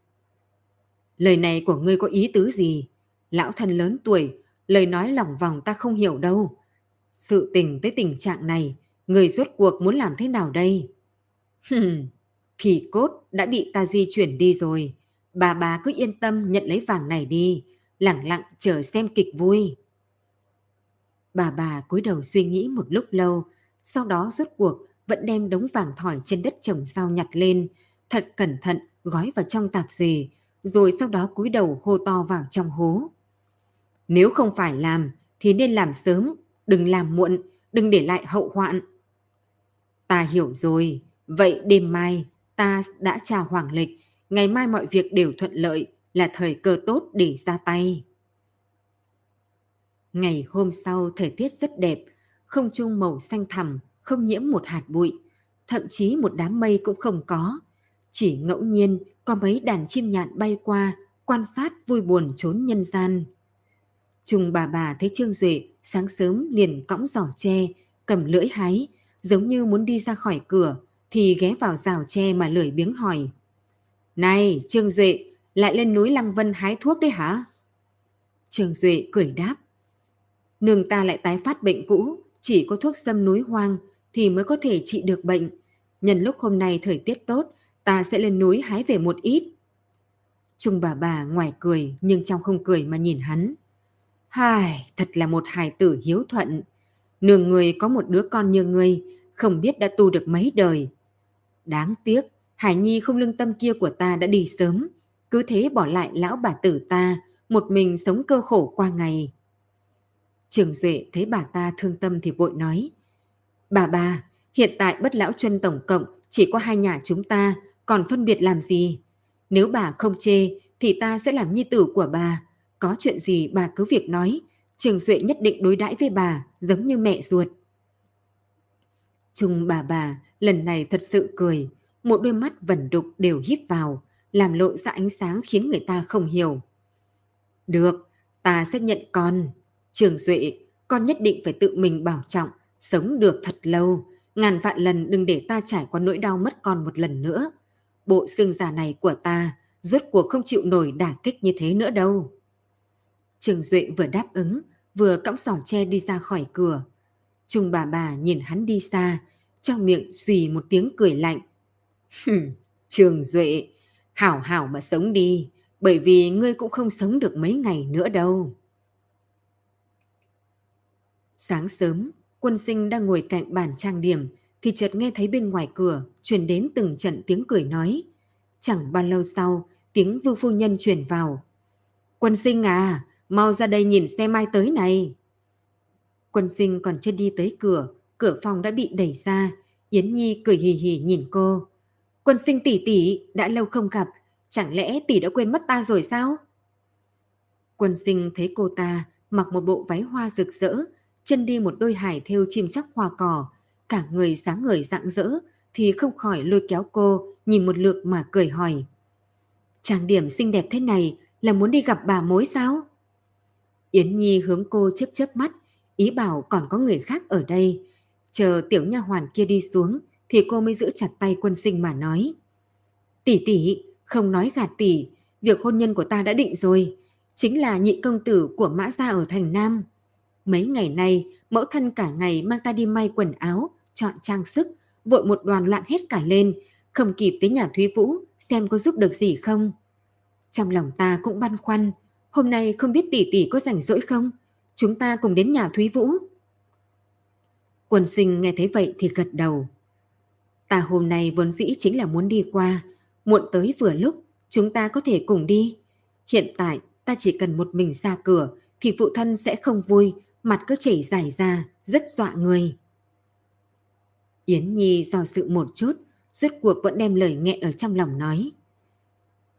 Lời này của ngươi có ý tứ gì? Lão thân lớn tuổi, lời nói lỏng vòng ta không hiểu đâu. Sự tình tới tình trạng này, người rốt cuộc muốn làm thế nào đây? Hừm, thì cốt đã bị ta di chuyển đi rồi. Bà bà cứ yên tâm nhận lấy vàng này đi, lặng lặng chờ xem kịch vui. Bà bà cúi đầu suy nghĩ một lúc lâu, sau đó rốt cuộc vẫn đem đống vàng thỏi trên đất trồng rau nhặt lên, thật cẩn thận gói vào trong tạp dề, rồi sau đó cúi đầu hô to vào trong hố. Nếu không phải làm thì nên làm sớm, đừng làm muộn, đừng để lại hậu hoạn. Ta hiểu rồi, vậy đêm mai ta đã chào hoàng lịch, ngày mai mọi việc đều thuận lợi là thời cơ tốt để ra tay. Ngày hôm sau thời tiết rất đẹp, không trung màu xanh thẳm, không nhiễm một hạt bụi, thậm chí một đám mây cũng không có. Chỉ ngẫu nhiên có mấy đàn chim nhạn bay qua, quan sát vui buồn trốn nhân gian. trùng bà bà thấy Trương Duệ sáng sớm liền cõng giỏ tre, cầm lưỡi hái, giống như muốn đi ra khỏi cửa, thì ghé vào rào tre mà lười biếng hỏi. Này, Trương Duệ, lại lên núi Lăng Vân hái thuốc đấy hả? Trương Duệ cười đáp. Nương ta lại tái phát bệnh cũ, chỉ có thuốc xâm núi hoang thì mới có thể trị được bệnh. Nhân lúc hôm nay thời tiết tốt, ta sẽ lên núi hái về một ít. Trung bà bà ngoài cười nhưng trong không cười mà nhìn hắn. Hài, thật là một hài tử hiếu thuận. Nương người có một đứa con như ngươi, không biết đã tu được mấy đời. Đáng tiếc, Hải Nhi không lương tâm kia của ta đã đi sớm, cứ thế bỏ lại lão bà tử ta, một mình sống cơ khổ qua ngày. Trường Duệ thấy bà ta thương tâm thì vội nói, Bà bà, hiện tại bất lão chân tổng cộng chỉ có hai nhà chúng ta, còn phân biệt làm gì? Nếu bà không chê, thì ta sẽ làm nhi tử của bà. Có chuyện gì bà cứ việc nói, Trường Duệ nhất định đối đãi với bà giống như mẹ ruột. Trung bà bà lần này thật sự cười, một đôi mắt vẩn đục đều híp vào, làm lộ ra ánh sáng khiến người ta không hiểu. Được, ta sẽ nhận con. Trường Duệ, con nhất định phải tự mình bảo trọng, sống được thật lâu. Ngàn vạn lần đừng để ta trải qua nỗi đau mất con một lần nữa. Bộ xương già này của ta rốt cuộc không chịu nổi đả kích như thế nữa đâu. Trường Duệ vừa đáp ứng, vừa cõng sỏ tre đi ra khỏi cửa. Trung bà bà nhìn hắn đi xa, trong miệng xùy một tiếng cười lạnh. Hừm, Trường Duệ, hảo hảo mà sống đi, bởi vì ngươi cũng không sống được mấy ngày nữa đâu. Sáng sớm, quân sinh đang ngồi cạnh bàn trang điểm, thì chợt nghe thấy bên ngoài cửa truyền đến từng trận tiếng cười nói. Chẳng bao lâu sau, tiếng vương phu nhân truyền vào. Quân sinh à, mau ra đây nhìn xem ai tới này. Quân sinh còn chưa đi tới cửa, cửa phòng đã bị đẩy ra. Yến Nhi cười hì hì nhìn cô. Quân sinh tỷ tỷ, đã lâu không gặp, chẳng lẽ tỷ đã quên mất ta rồi sao? Quân sinh thấy cô ta mặc một bộ váy hoa rực rỡ, chân đi một đôi hải thêu chim chóc hoa cỏ, cả người sáng ngời rạng rỡ, thì không khỏi lôi kéo cô nhìn một lượt mà cười hỏi. Trang điểm xinh đẹp thế này là muốn đi gặp bà mối sao? Yến Nhi hướng cô chớp chớp mắt, ý bảo còn có người khác ở đây. Chờ tiểu nha hoàn kia đi xuống thì cô mới giữ chặt tay quân sinh mà nói. Tỷ tỷ, không nói gạt tỷ, việc hôn nhân của ta đã định rồi. Chính là nhị công tử của mã gia ở thành Nam. Mấy ngày nay, mẫu thân cả ngày mang ta đi may quần áo, chọn trang sức, vội một đoàn loạn hết cả lên, không kịp tới nhà Thúy Vũ xem có giúp được gì không. Trong lòng ta cũng băn khoăn, hôm nay không biết tỷ tỷ có rảnh rỗi không? Chúng ta cùng đến nhà Thúy Vũ. quần sinh nghe thấy vậy thì gật đầu. Ta hôm nay vốn dĩ chính là muốn đi qua, muộn tới vừa lúc, chúng ta có thể cùng đi. Hiện tại ta chỉ cần một mình ra cửa thì phụ thân sẽ không vui, mặt cứ chảy dài ra, rất dọa người. Yến Nhi do sự một chút, rốt cuộc vẫn đem lời nghẹ ở trong lòng nói.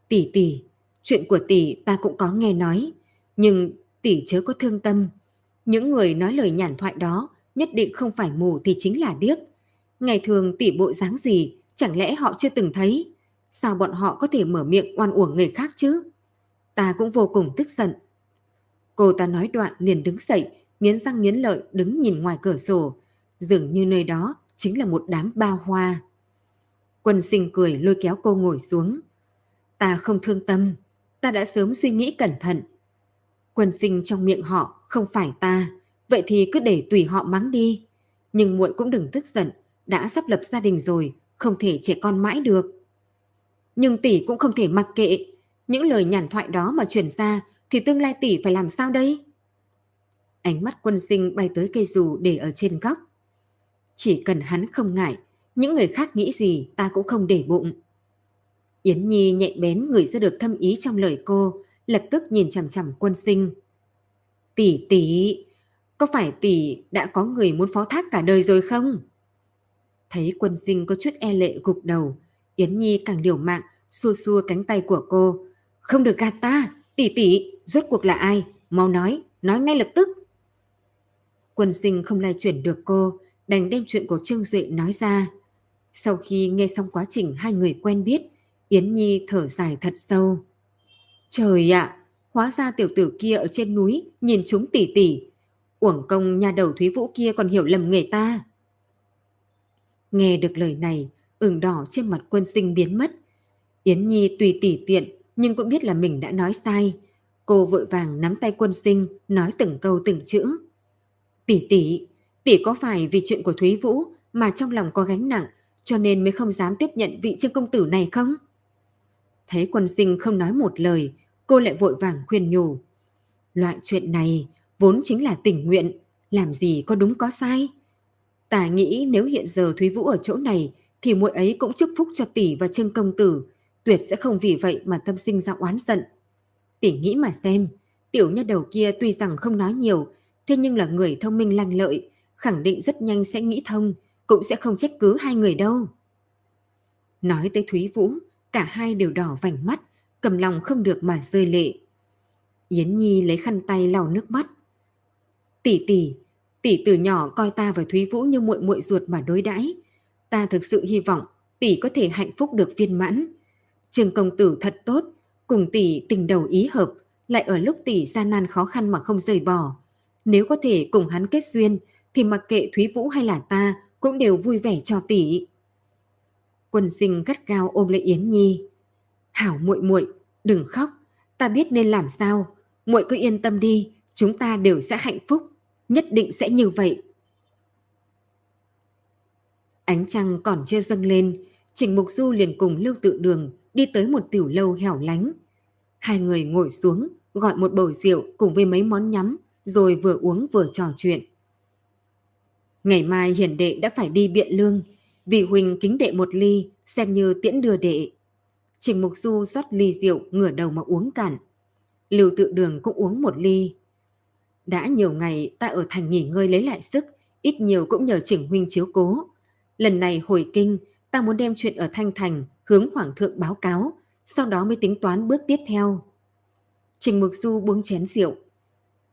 Tỷ tỷ, chuyện của tỷ ta cũng có nghe nói, nhưng tỷ chớ có thương tâm. Những người nói lời nhàn thoại đó nhất định không phải mù thì chính là điếc. Ngày thường tỷ bộ dáng gì, chẳng lẽ họ chưa từng thấy? Sao bọn họ có thể mở miệng oan uổng người khác chứ? Ta cũng vô cùng tức giận. Cô ta nói đoạn liền đứng dậy, nghiến răng nghiến lợi đứng nhìn ngoài cửa sổ. Dường như nơi đó chính là một đám bao hoa. Quân sinh cười lôi kéo cô ngồi xuống. Ta không thương tâm, ta đã sớm suy nghĩ cẩn thận. Quân sinh trong miệng họ không phải ta, vậy thì cứ để tùy họ mắng đi. Nhưng muội cũng đừng tức giận, đã sắp lập gia đình rồi, không thể trẻ con mãi được. Nhưng tỷ cũng không thể mặc kệ, những lời nhàn thoại đó mà truyền ra thì tương lai tỷ phải làm sao đây? Ánh mắt quân sinh bay tới cây dù để ở trên góc. Chỉ cần hắn không ngại, những người khác nghĩ gì ta cũng không để bụng. Yến Nhi nhạy bén người ra được thâm ý trong lời cô, lập tức nhìn chằm chằm quân sinh. Tỷ tỷ, có phải tỷ đã có người muốn phó thác cả đời rồi không? Thấy quân sinh có chút e lệ gục đầu, Yến Nhi càng liều mạng, xua xua cánh tay của cô. Không được gạt ta, tỷ tỷ, rốt cuộc là ai? Mau nói, nói ngay lập tức. Quân sinh không lai chuyển được cô, đành đem chuyện của Trương Duệ nói ra. Sau khi nghe xong quá trình hai người quen biết, Yến Nhi thở dài thật sâu. Trời ạ, hóa ra tiểu tử kia ở trên núi nhìn chúng tỉ tỉ. Uổng công nhà đầu Thúy Vũ kia còn hiểu lầm nghề ta. Nghe được lời này, ửng đỏ trên mặt quân sinh biến mất. Yến Nhi tùy tỉ tiện nhưng cũng biết là mình đã nói sai. Cô vội vàng nắm tay quân sinh nói từng câu từng chữ. Tỷ tỷ, tỷ có phải vì chuyện của Thúy Vũ mà trong lòng có gánh nặng cho nên mới không dám tiếp nhận vị trương công tử này không? Thấy quân sinh không nói một lời, cô lại vội vàng khuyên nhủ. Loại chuyện này vốn chính là tình nguyện, làm gì có đúng có sai. Tả nghĩ nếu hiện giờ Thúy Vũ ở chỗ này thì muội ấy cũng chúc phúc cho tỷ và Trương công tử, tuyệt sẽ không vì vậy mà tâm sinh ra oán giận. Tỷ nghĩ mà xem, tiểu nha đầu kia tuy rằng không nói nhiều, thế nhưng là người thông minh lanh lợi, khẳng định rất nhanh sẽ nghĩ thông, cũng sẽ không trách cứ hai người đâu. Nói tới Thúy Vũ, cả hai đều đỏ vành mắt, cầm lòng không được mà rơi lệ. Yến Nhi lấy khăn tay lau nước mắt. Tỷ tỷ, tỷ từ nhỏ coi ta và Thúy Vũ như muội muội ruột mà đối đãi. Ta thực sự hy vọng tỷ có thể hạnh phúc được viên mãn. Trường công tử thật tốt, cùng tỷ tình đầu ý hợp, lại ở lúc tỷ gian nan khó khăn mà không rời bỏ. Nếu có thể cùng hắn kết duyên, thì mặc kệ Thúy Vũ hay là ta cũng đều vui vẻ cho tỷ. Quân sinh gắt gao ôm lấy Yến Nhi. Hảo muội muội, đừng khóc, ta biết nên làm sao. Muội cứ yên tâm đi, chúng ta đều sẽ hạnh phúc, nhất định sẽ như vậy. Ánh trăng còn chưa dâng lên, Trình Mục Du liền cùng Lưu Tự Đường đi tới một tiểu lâu hẻo lánh. Hai người ngồi xuống, gọi một bầu rượu cùng với mấy món nhắm, rồi vừa uống vừa trò chuyện. Ngày mai hiển đệ đã phải đi biện lương, vì Huỳnh kính đệ một ly, xem như tiễn đưa đệ. Trình Mục Du rót ly rượu ngửa đầu mà uống cạn. Lưu tự đường cũng uống một ly. Đã nhiều ngày ta ở thành nghỉ ngơi lấy lại sức, ít nhiều cũng nhờ Trình Huynh chiếu cố. Lần này hồi kinh, ta muốn đem chuyện ở Thanh Thành hướng Hoàng thượng báo cáo, sau đó mới tính toán bước tiếp theo. Trình Mục Du buông chén rượu.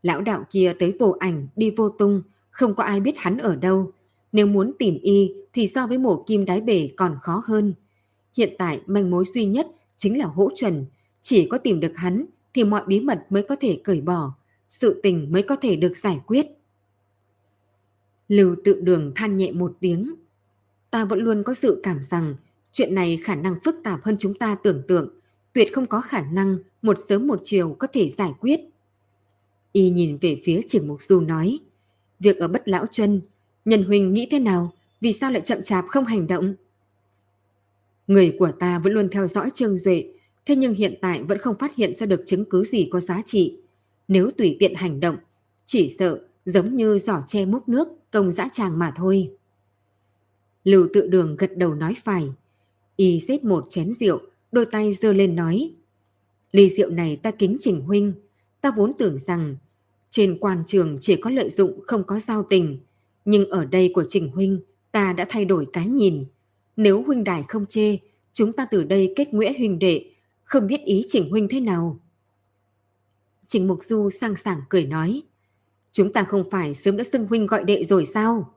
Lão đạo kia tới vô ảnh, đi vô tung, không có ai biết hắn ở đâu. Nếu muốn tìm y thì so với mổ kim đáy bể còn khó hơn. Hiện tại manh mối duy nhất chính là hỗ trần. Chỉ có tìm được hắn thì mọi bí mật mới có thể cởi bỏ, sự tình mới có thể được giải quyết. Lưu tự đường than nhẹ một tiếng. Ta vẫn luôn có sự cảm rằng chuyện này khả năng phức tạp hơn chúng ta tưởng tượng, tuyệt không có khả năng một sớm một chiều có thể giải quyết. Y nhìn về phía Triển Mục Du nói, việc ở Bất Lão chân Nhân Huynh nghĩ thế nào? Vì sao lại chậm chạp không hành động? Người của ta vẫn luôn theo dõi Trương Duệ, thế nhưng hiện tại vẫn không phát hiện ra được chứng cứ gì có giá trị. Nếu tùy tiện hành động, chỉ sợ giống như giỏ che múc nước công dã tràng mà thôi. Lưu tự đường gật đầu nói phải. Y xếp một chén rượu, đôi tay giơ lên nói. Ly rượu này ta kính chỉnh huynh, ta vốn tưởng rằng trên quan trường chỉ có lợi dụng không có giao tình. Nhưng ở đây của Trình Huynh, ta đã thay đổi cái nhìn. Nếu huynh đài không chê, chúng ta từ đây kết nghĩa huynh đệ, không biết ý Trình Huynh thế nào. Trình Mục Du sang sảng cười nói, chúng ta không phải sớm đã xưng huynh gọi đệ rồi sao?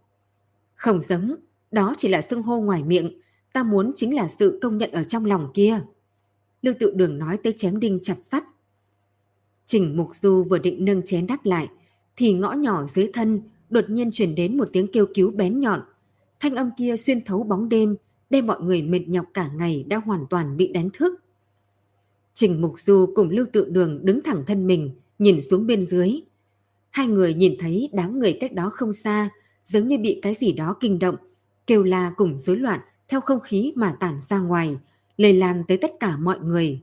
Không giống, đó chỉ là xưng hô ngoài miệng, ta muốn chính là sự công nhận ở trong lòng kia. Lưu tự đường nói tới chém đinh chặt sắt. Trình Mục Du vừa định nâng chén đáp lại, thì ngõ nhỏ dưới thân đột nhiên truyền đến một tiếng kêu cứu bén nhọn. Thanh âm kia xuyên thấu bóng đêm, đem mọi người mệt nhọc cả ngày đã hoàn toàn bị đánh thức. Trình Mục Du cùng Lưu Tự Đường đứng thẳng thân mình, nhìn xuống bên dưới. Hai người nhìn thấy đám người cách đó không xa, giống như bị cái gì đó kinh động, kêu la cùng rối loạn theo không khí mà tản ra ngoài, lây lan tới tất cả mọi người.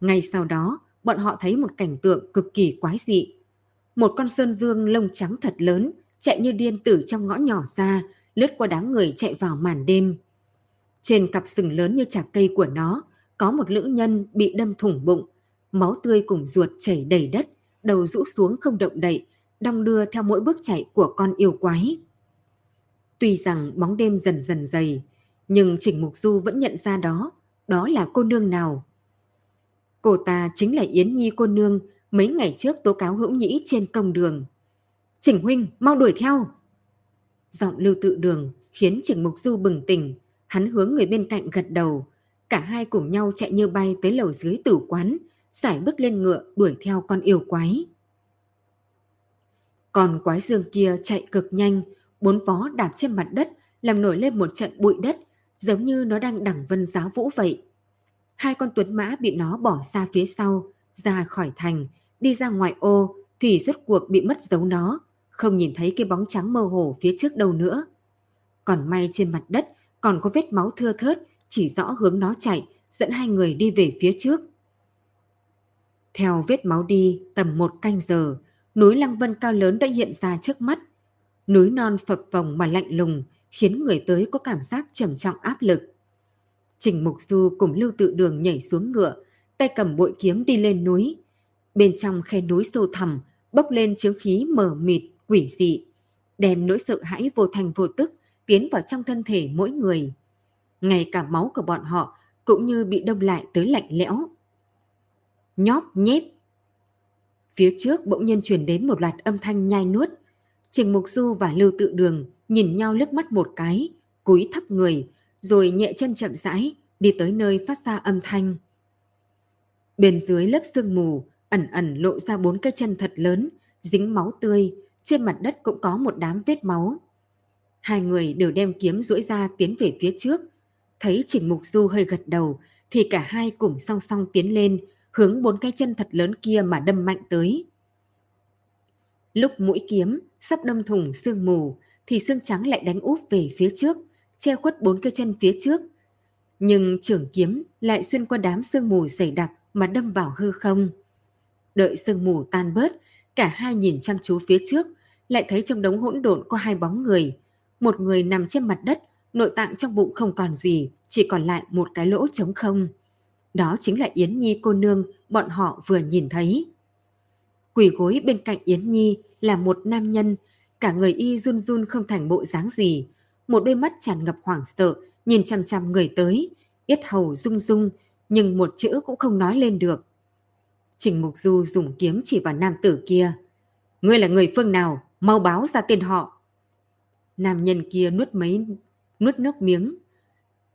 Ngay sau đó, bọn họ thấy một cảnh tượng cực kỳ quái dị. Một con sơn dương lông trắng thật lớn chạy như điên từ trong ngõ nhỏ ra, lướt qua đám người chạy vào màn đêm. Trên cặp sừng lớn như chạc cây của nó, có một lữ nhân bị đâm thủng bụng, máu tươi cùng ruột chảy đầy đất, đầu rũ xuống không động đậy, đong đưa theo mỗi bước chạy của con yêu quái. Tuy rằng bóng đêm dần dần dày, nhưng Trình Mục Du vẫn nhận ra đó, đó là cô nương nào. Cô ta chính là Yến Nhi cô nương mấy ngày trước tố cáo hữu nhĩ trên công đường. Trình huynh, mau đuổi theo. Giọng lưu tự đường khiến Trình Mục Du bừng tỉnh. Hắn hướng người bên cạnh gật đầu. Cả hai cùng nhau chạy như bay tới lầu dưới tử quán, sải bước lên ngựa đuổi theo con yêu quái. Còn quái dương kia chạy cực nhanh, bốn vó đạp trên mặt đất, làm nổi lên một trận bụi đất, giống như nó đang đẳng vân giáo vũ vậy. Hai con tuấn mã bị nó bỏ xa phía sau, ra khỏi thành, đi ra ngoài ô thì rốt cuộc bị mất dấu nó, không nhìn thấy cái bóng trắng mơ hồ phía trước đâu nữa. Còn may trên mặt đất còn có vết máu thưa thớt chỉ rõ hướng nó chạy, dẫn hai người đi về phía trước. Theo vết máu đi tầm một canh giờ, núi Lăng Vân cao lớn đã hiện ra trước mắt. Núi non phập phồng mà lạnh lùng, khiến người tới có cảm giác trầm trọng áp lực. Trình Mục Du cùng Lưu Tự Đường nhảy xuống ngựa, tay cầm bội kiếm đi lên núi. Bên trong khe núi sâu thẳm, bốc lên chướng khí mờ mịt, quỷ dị, đem nỗi sợ hãi vô thành vô tức tiến vào trong thân thể mỗi người. Ngay cả máu của bọn họ cũng như bị đông lại tới lạnh lẽo. Nhóp nhép. Phía trước bỗng nhiên truyền đến một loạt âm thanh nhai nuốt. Trình Mục Du và Lưu Tự Đường nhìn nhau liếc mắt một cái, cúi thấp người, rồi nhẹ chân chậm rãi đi tới nơi phát ra âm thanh. Bên dưới lớp sương mù, ẩn ẩn lộ ra bốn cái chân thật lớn, dính máu tươi, trên mặt đất cũng có một đám vết máu. Hai người đều đem kiếm duỗi ra tiến về phía trước. Thấy Trình Mục Du hơi gật đầu, thì cả hai cùng song song tiến lên, hướng bốn cái chân thật lớn kia mà đâm mạnh tới. Lúc mũi kiếm sắp đâm thủng sương mù, thì xương trắng lại đánh úp về phía trước, che khuất bốn cái chân phía trước. Nhưng trưởng kiếm lại xuyên qua đám sương mù dày đặc mà đâm vào hư không. Đợi sương mù tan bớt, cả hai nhìn chăm chú phía trước, lại thấy trong đống hỗn độn có hai bóng người. Một người nằm trên mặt đất, nội tạng trong bụng không còn gì, chỉ còn lại một cái lỗ trống không. Đó chính là Yến Nhi cô nương bọn họ vừa nhìn thấy. Quỳ gối bên cạnh Yến Nhi là một nam nhân, cả người y run run không thành bộ dáng gì. Một đôi mắt tràn ngập hoảng sợ, nhìn chằm chằm người tới, yết hầu rung rung, nhưng một chữ cũng không nói lên được. Trình Mục Du dùng kiếm chỉ vào nam tử kia. Ngươi là người phương nào? Mau báo ra tên họ. Nam nhân kia nuốt mấy nuốt nước miếng.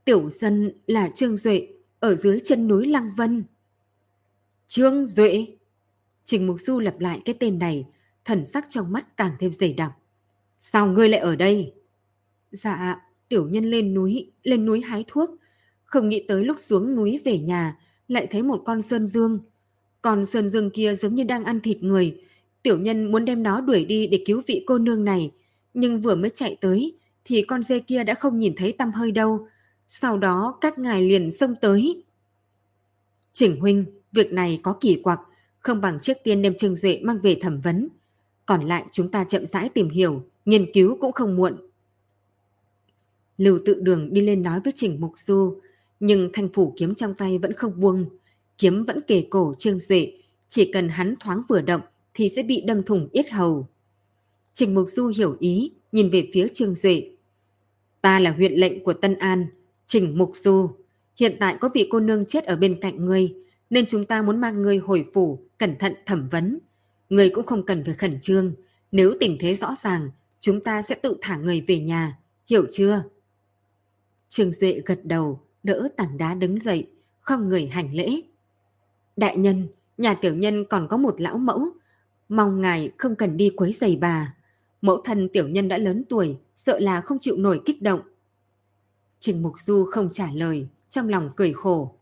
Tiểu dân là Trương Duệ ở dưới chân núi Lăng Vân. Trương Duệ. Trình Mục Du lặp lại cái tên này, thần sắc trong mắt càng thêm dày đặc. Sao ngươi lại ở đây? Dạ, tiểu nhân lên núi, lên núi hái thuốc. Không nghĩ tới lúc xuống núi về nhà, lại thấy một con sơn dương. Con sơn dương kia giống như đang ăn thịt người. Tiểu nhân muốn đem nó đuổi đi để cứu vị cô nương này. Nhưng vừa mới chạy tới, thì con dê kia đã không nhìn thấy tăm hơi đâu. Sau đó các ngài liền xông tới. Chỉnh huynh, việc này có kỳ quặc, không bằng trước tiên đem Trương Duệ mang về thẩm vấn. Còn lại chúng ta chậm rãi tìm hiểu, nghiên cứu cũng không muộn. Lưu tự đường đi lên nói với Trình Mục Du, nhưng thanh phủ kiếm trong tay vẫn không buông. Kiếm vẫn kề cổ Trương Duệ, chỉ cần hắn thoáng vừa động thì sẽ bị đâm thủng yết hầu. Trình Mục Du hiểu ý, nhìn về phía Trương Duệ. Ta là huyện lệnh của Tân An, Trình Mục Du. Hiện tại có vị cô nương chết ở bên cạnh ngươi, nên chúng ta muốn mang ngươi hồi phủ, cẩn thận thẩm vấn. Ngươi cũng không cần phải khẩn trương. Nếu tình thế rõ ràng, chúng ta sẽ tự thả người về nhà. Hiểu chưa? Trương Duệ gật đầu, đỡ tảng đá đứng dậy, không người hành lễ. Đại nhân, nhà tiểu nhân còn có một lão mẫu. Mong ngài không cần đi quấy giày bà. Mẫu thân tiểu nhân đã lớn tuổi, sợ là không chịu nổi kích động. Trình Mục Du không trả lời, trong lòng cười khổ.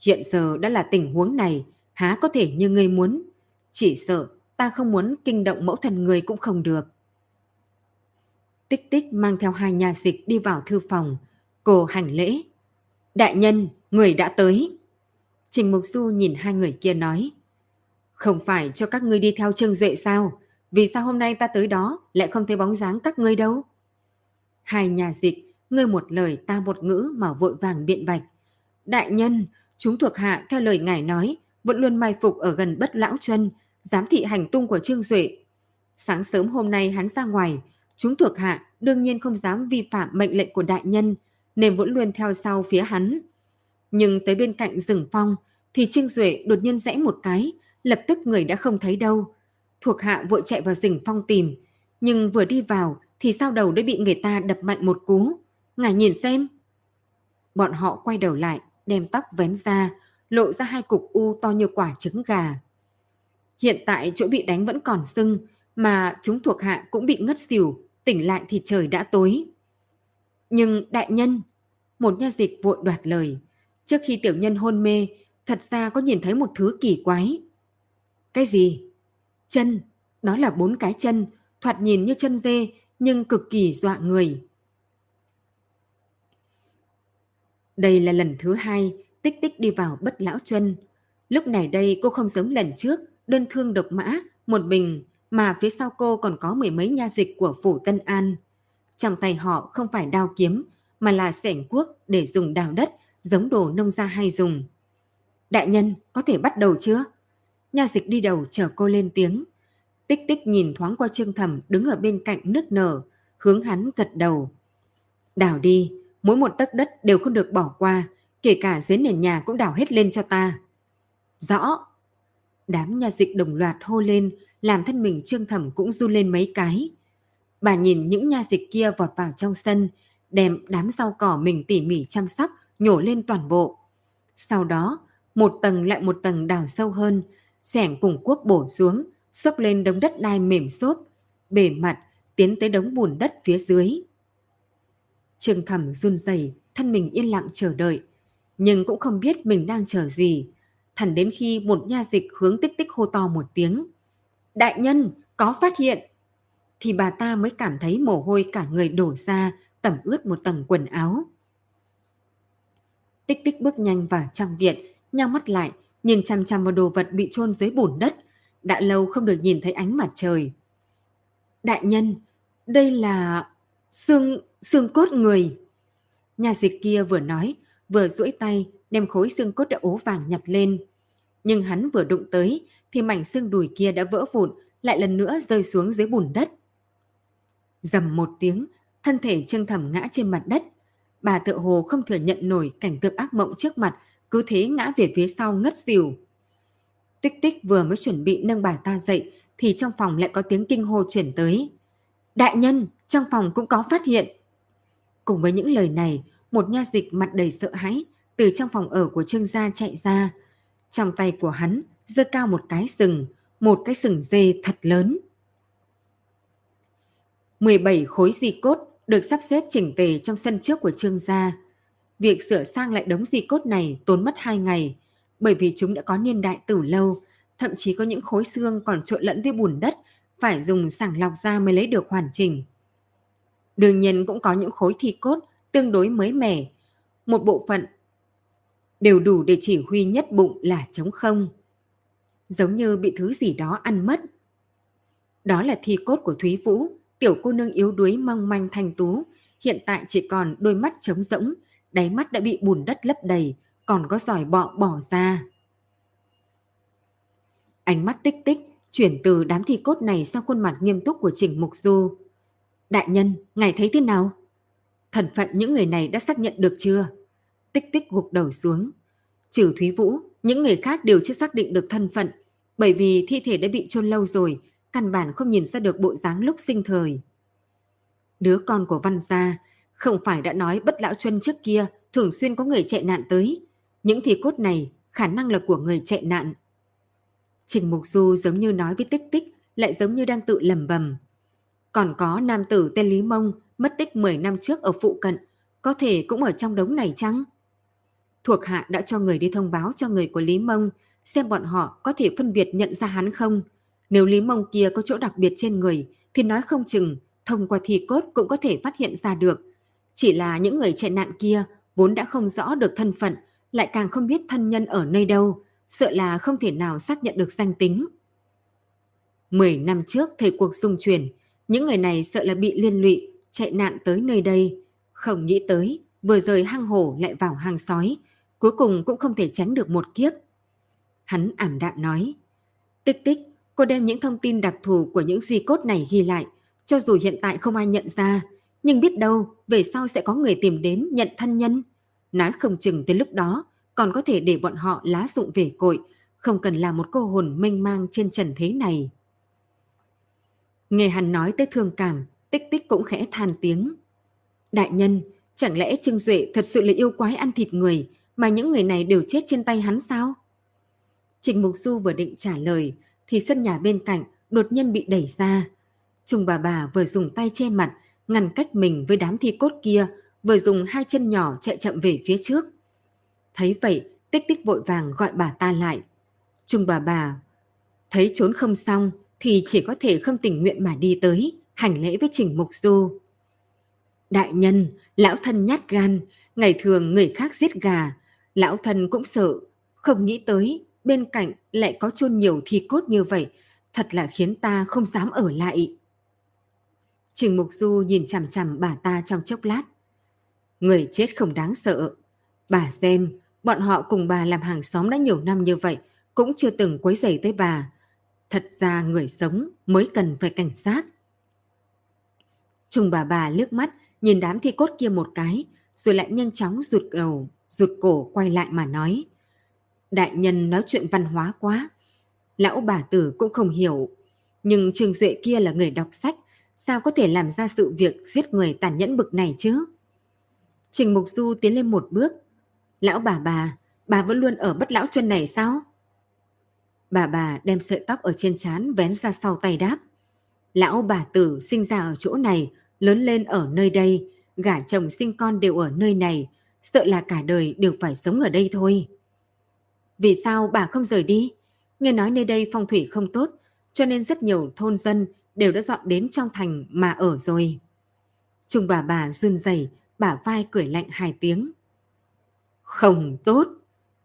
Hiện giờ đã là tình huống này, há có thể như ngươi muốn. Chỉ sợ ta không muốn kinh động mẫu thần người cũng không được. Tích tích mang theo hai nhà dịch đi vào thư phòng. Cô hành lễ. Đại nhân, người đã tới. Trình Mục Du nhìn hai người kia nói. Không phải cho các ngươi đi theo Trương Duệ sao? Vì sao hôm nay ta tới đó lại không thấy bóng dáng các ngươi đâu? Hai nhà dịch, ngươi một lời ta một ngữ mà vội vàng biện bạch. Đại nhân, chúng thuộc hạ theo lời ngài nói, vẫn luôn mai phục ở gần bất lão chân, giám thị hành tung của Trương Duệ. Sáng sớm hôm nay hắn ra ngoài, chúng thuộc hạ đương nhiên không dám vi phạm mệnh lệnh của đại nhân, nên vẫn luôn theo sau phía hắn. Nhưng tới bên cạnh rừng phong, thì Trương Duệ đột nhiên rẽ một cái, lập tức người đã không thấy đâu. Thuộc hạ vội chạy vào rừng phong tìm, nhưng vừa đi vào thì sao đầu đã bị người ta đập mạnh một cú. Ngài nhìn xem. Bọn họ quay đầu lại, đem tóc vén ra, lộ ra hai cục u to như quả trứng gà. Hiện tại chỗ bị đánh vẫn còn sưng, mà chúng thuộc hạ cũng bị ngất xỉu, tỉnh lại thì trời đã tối. Nhưng đại nhân, một nha dịch vội đoạt lời. Trước khi tiểu nhân hôn mê, thật ra có nhìn thấy một thứ kỳ quái. Cái gì? Chân, đó là bốn cái chân, thoạt nhìn như chân dê, nhưng cực kỳ dọa người. Đây là lần thứ hai tích tích đi vào bất lão chân. Lúc này đây cô không giống lần trước, đơn thương độc mã, một mình, mà phía sau cô còn có mười mấy nha dịch của phủ Tân An. Trong tay họ không phải đao kiếm, mà là sẻng cuốc để dùng đào đất, giống đồ nông gia hay dùng. Đại nhân, có thể bắt đầu chưa? Nha dịch đi đầu chở cô lên tiếng. Tích tích nhìn thoáng qua trương thẩm đứng ở bên cạnh nước nở, hướng hắn gật đầu. Đào đi, mỗi một tấc đất đều không được bỏ qua, kể cả dưới nền nhà cũng đào hết lên cho ta. Rõ. Đám nha dịch đồng loạt hô lên, làm thân mình trương thẩm cũng run lên mấy cái. Bà nhìn những nha dịch kia vọt vào trong sân, đem đám rau cỏ mình tỉ mỉ chăm sóc, nhổ lên toàn bộ. Sau đó, một tầng lại một tầng đào sâu hơn, sẻng cùng cuốc bổ xuống, xốc lên đống đất đai mềm xốp, bề mặt tiến tới đống bùn đất phía dưới. Trương Thẩm run rẩy, thân mình yên lặng chờ đợi, nhưng cũng không biết mình đang chờ gì. Thẳng đến khi một nha dịch hướng tích tích hô to một tiếng. Đại nhân, có phát hiện! Thì bà ta mới cảm thấy mồ hôi cả người đổ ra, tẩm ướt một tầng quần áo. Tích tích bước nhanh vào trong viện, nhao mắt lại, nhìn chằm chằm vào đồ vật bị chôn dưới bùn đất. Đã lâu không được nhìn thấy ánh mặt trời. Đại nhân, đây là xương, xương cốt người. Nhà dịch kia vừa nói, vừa duỗi tay đem khối xương cốt đã ố vàng nhặt lên. Nhưng hắn vừa đụng tới thì mảnh xương đùi kia đã vỡ vụn, lại lần nữa rơi xuống dưới bùn đất. Dầm một tiếng, thân thể Trương Thẩm ngã trên mặt đất. Bà tự hồ không thừa nhận nổi cảnh tượng ác mộng trước mặt, cứ thế ngã về phía sau ngất xỉu. Tích tích vừa mới chuẩn bị nâng bà ta dậy thì trong phòng lại có tiếng kinh hô chuyển tới. Đại nhân, trong phòng cũng có phát hiện. Cùng với những lời này, một nha dịch mặt đầy sợ hãi từ trong phòng ở của Trương gia chạy ra. Trong tay của hắn giơ cao một cái sừng, một cái sừng dê thật lớn. 17 khối di cốt được sắp xếp chỉnh tề trong sân trước của Trương gia. Việc sửa sang lại đống di cốt này tốn mất 2 ngày, bởi vì chúng đã có niên đại từ lâu, thậm chí có những khối xương còn trộn lẫn với bùn đất, phải dùng sàng lọc ra mới lấy được hoàn chỉnh. Đương nhiên cũng có những khối thi cốt tương đối mới mẻ, một bộ phận đều đủ để chỉ huy nhất bụng là trống không. Giống như bị thứ gì đó ăn mất. Đó là thi cốt của Thúy Vũ, tiểu cô nương yếu đuối mong manh thanh tú, hiện tại chỉ còn đôi mắt trống rỗng, đáy mắt đã bị bùn đất lấp đầy, còn có giỏi bọ bỏ ra. Ánh mắt tích tích chuyển từ đám thi cốt này sang khuôn mặt nghiêm túc của Trình Mục Du. Đại nhân, ngài thấy thế nào? Thần phận những người này đã xác nhận được chưa? Tích tích gục đầu xuống. Trừ Thúy Vũ, những người khác đều chưa xác định được thân phận, bởi vì thi thể đã bị chôn lâu rồi, căn bản không nhìn ra được bộ dáng lúc sinh thời. Đứa con của văn gia, không phải đã nói bất lão chuân trước kia thường xuyên có người chạy nạn tới. Những thi cốt này khả năng là của người chạy nạn. Trình Mục Du giống như nói với tích tích, lại giống như đang tự lầm bầm. Còn có nam tử tên Lý Mông mất tích 10 năm trước ở phụ cận, có thể cũng ở trong đống này chăng? Thuộc hạ đã cho người đi thông báo cho người của Lý Mông, xem bọn họ có thể phân biệt nhận ra hắn không. Nếu Lý Mông kia có chỗ đặc biệt trên người, thì nói không chừng, thông qua thi cốt cũng có thể phát hiện ra được. Chỉ là những người chạy nạn kia vốn đã không rõ được thân phận, lại càng không biết thân nhân ở nơi đâu, sợ là không thể nào xác nhận được danh tính. Mười năm trước thời cuộc dung chuyển, những người này sợ là bị liên lụy, chạy nạn tới nơi đây. Không nghĩ tới, vừa rời hang hổ lại vào hang sói, cuối cùng cũng không thể tránh được một kiếp. Hắn ảm đạm nói, tích tích, cô đem những thông tin đặc thù của những di cốt này ghi lại, cho dù hiện tại không ai nhận ra, nhưng biết đâu về sau sẽ có người tìm đến nhận thân nhân. Nói không chừng tới lúc đó còn có thể để bọn họ lá dụng về cội, không cần là một cô hồn mênh mang trên trần thế này. Nghe hắn nói tới thương cảm, tích tích cũng khẽ than tiếng. Đại nhân, chẳng lẽ Trương Duệ thật sự là yêu quái ăn thịt người mà những người này đều chết trên tay hắn sao? Trình Mục Du vừa định trả lời thì sân nhà bên cạnh đột nhiên bị đẩy ra. Trung bà bà vừa dùng tay che mặt ngăn cách mình với đám thi cốt kia vừa dùng hai chân nhỏ chạy chậm về phía trước. Thấy vậy, tích tích vội vàng gọi bà ta lại. Trung bà bà thấy trốn không xong thì chỉ có thể không tình nguyện mà đi tới, hành lễ với Trình Mục Du. Đại nhân, lão thân nhát gan, ngày thường người khác giết gà, lão thân cũng sợ, không nghĩ tới bên cạnh lại có chôn nhiều thi cốt như vậy, thật là khiến ta không dám ở lại. Trình Mục Du nhìn chằm chằm bà ta trong chốc lát. Người chết không đáng sợ. Bà xem, bọn họ cùng bà làm hàng xóm đã nhiều năm như vậy, cũng chưa từng quấy rầy tới bà. Thật ra người sống mới cần phải cảnh giác. Trung bà bà lướt mắt, nhìn đám thi cốt kia một cái, rồi lại nhanh chóng rụt đầu, rụt cổ quay lại mà nói. Đại nhân nói chuyện văn hóa quá. Lão bà tử cũng không hiểu. Nhưng Trường Duệ kia là người đọc sách, sao có thể làm ra sự việc giết người tàn nhẫn bực này chứ? Trình Mục Du tiến lên một bước. Lão bà bà, bà vẫn luôn ở bất lão chân này sao? Bà bà đem sợi tóc ở trên trán vén ra sau tay đáp. Lão bà tử sinh ra ở chỗ này, lớn lên ở nơi đây, gả chồng sinh con đều ở nơi này, sợ là cả đời đều phải sống ở đây thôi. Vì sao bà không rời đi? Nghe nói nơi đây phong thủy không tốt, cho nên rất nhiều thôn dân đều đã dọn đến trong thành mà ở rồi. Trung bà bà run rẩy, bà vai cười lạnh hai tiếng. Không tốt,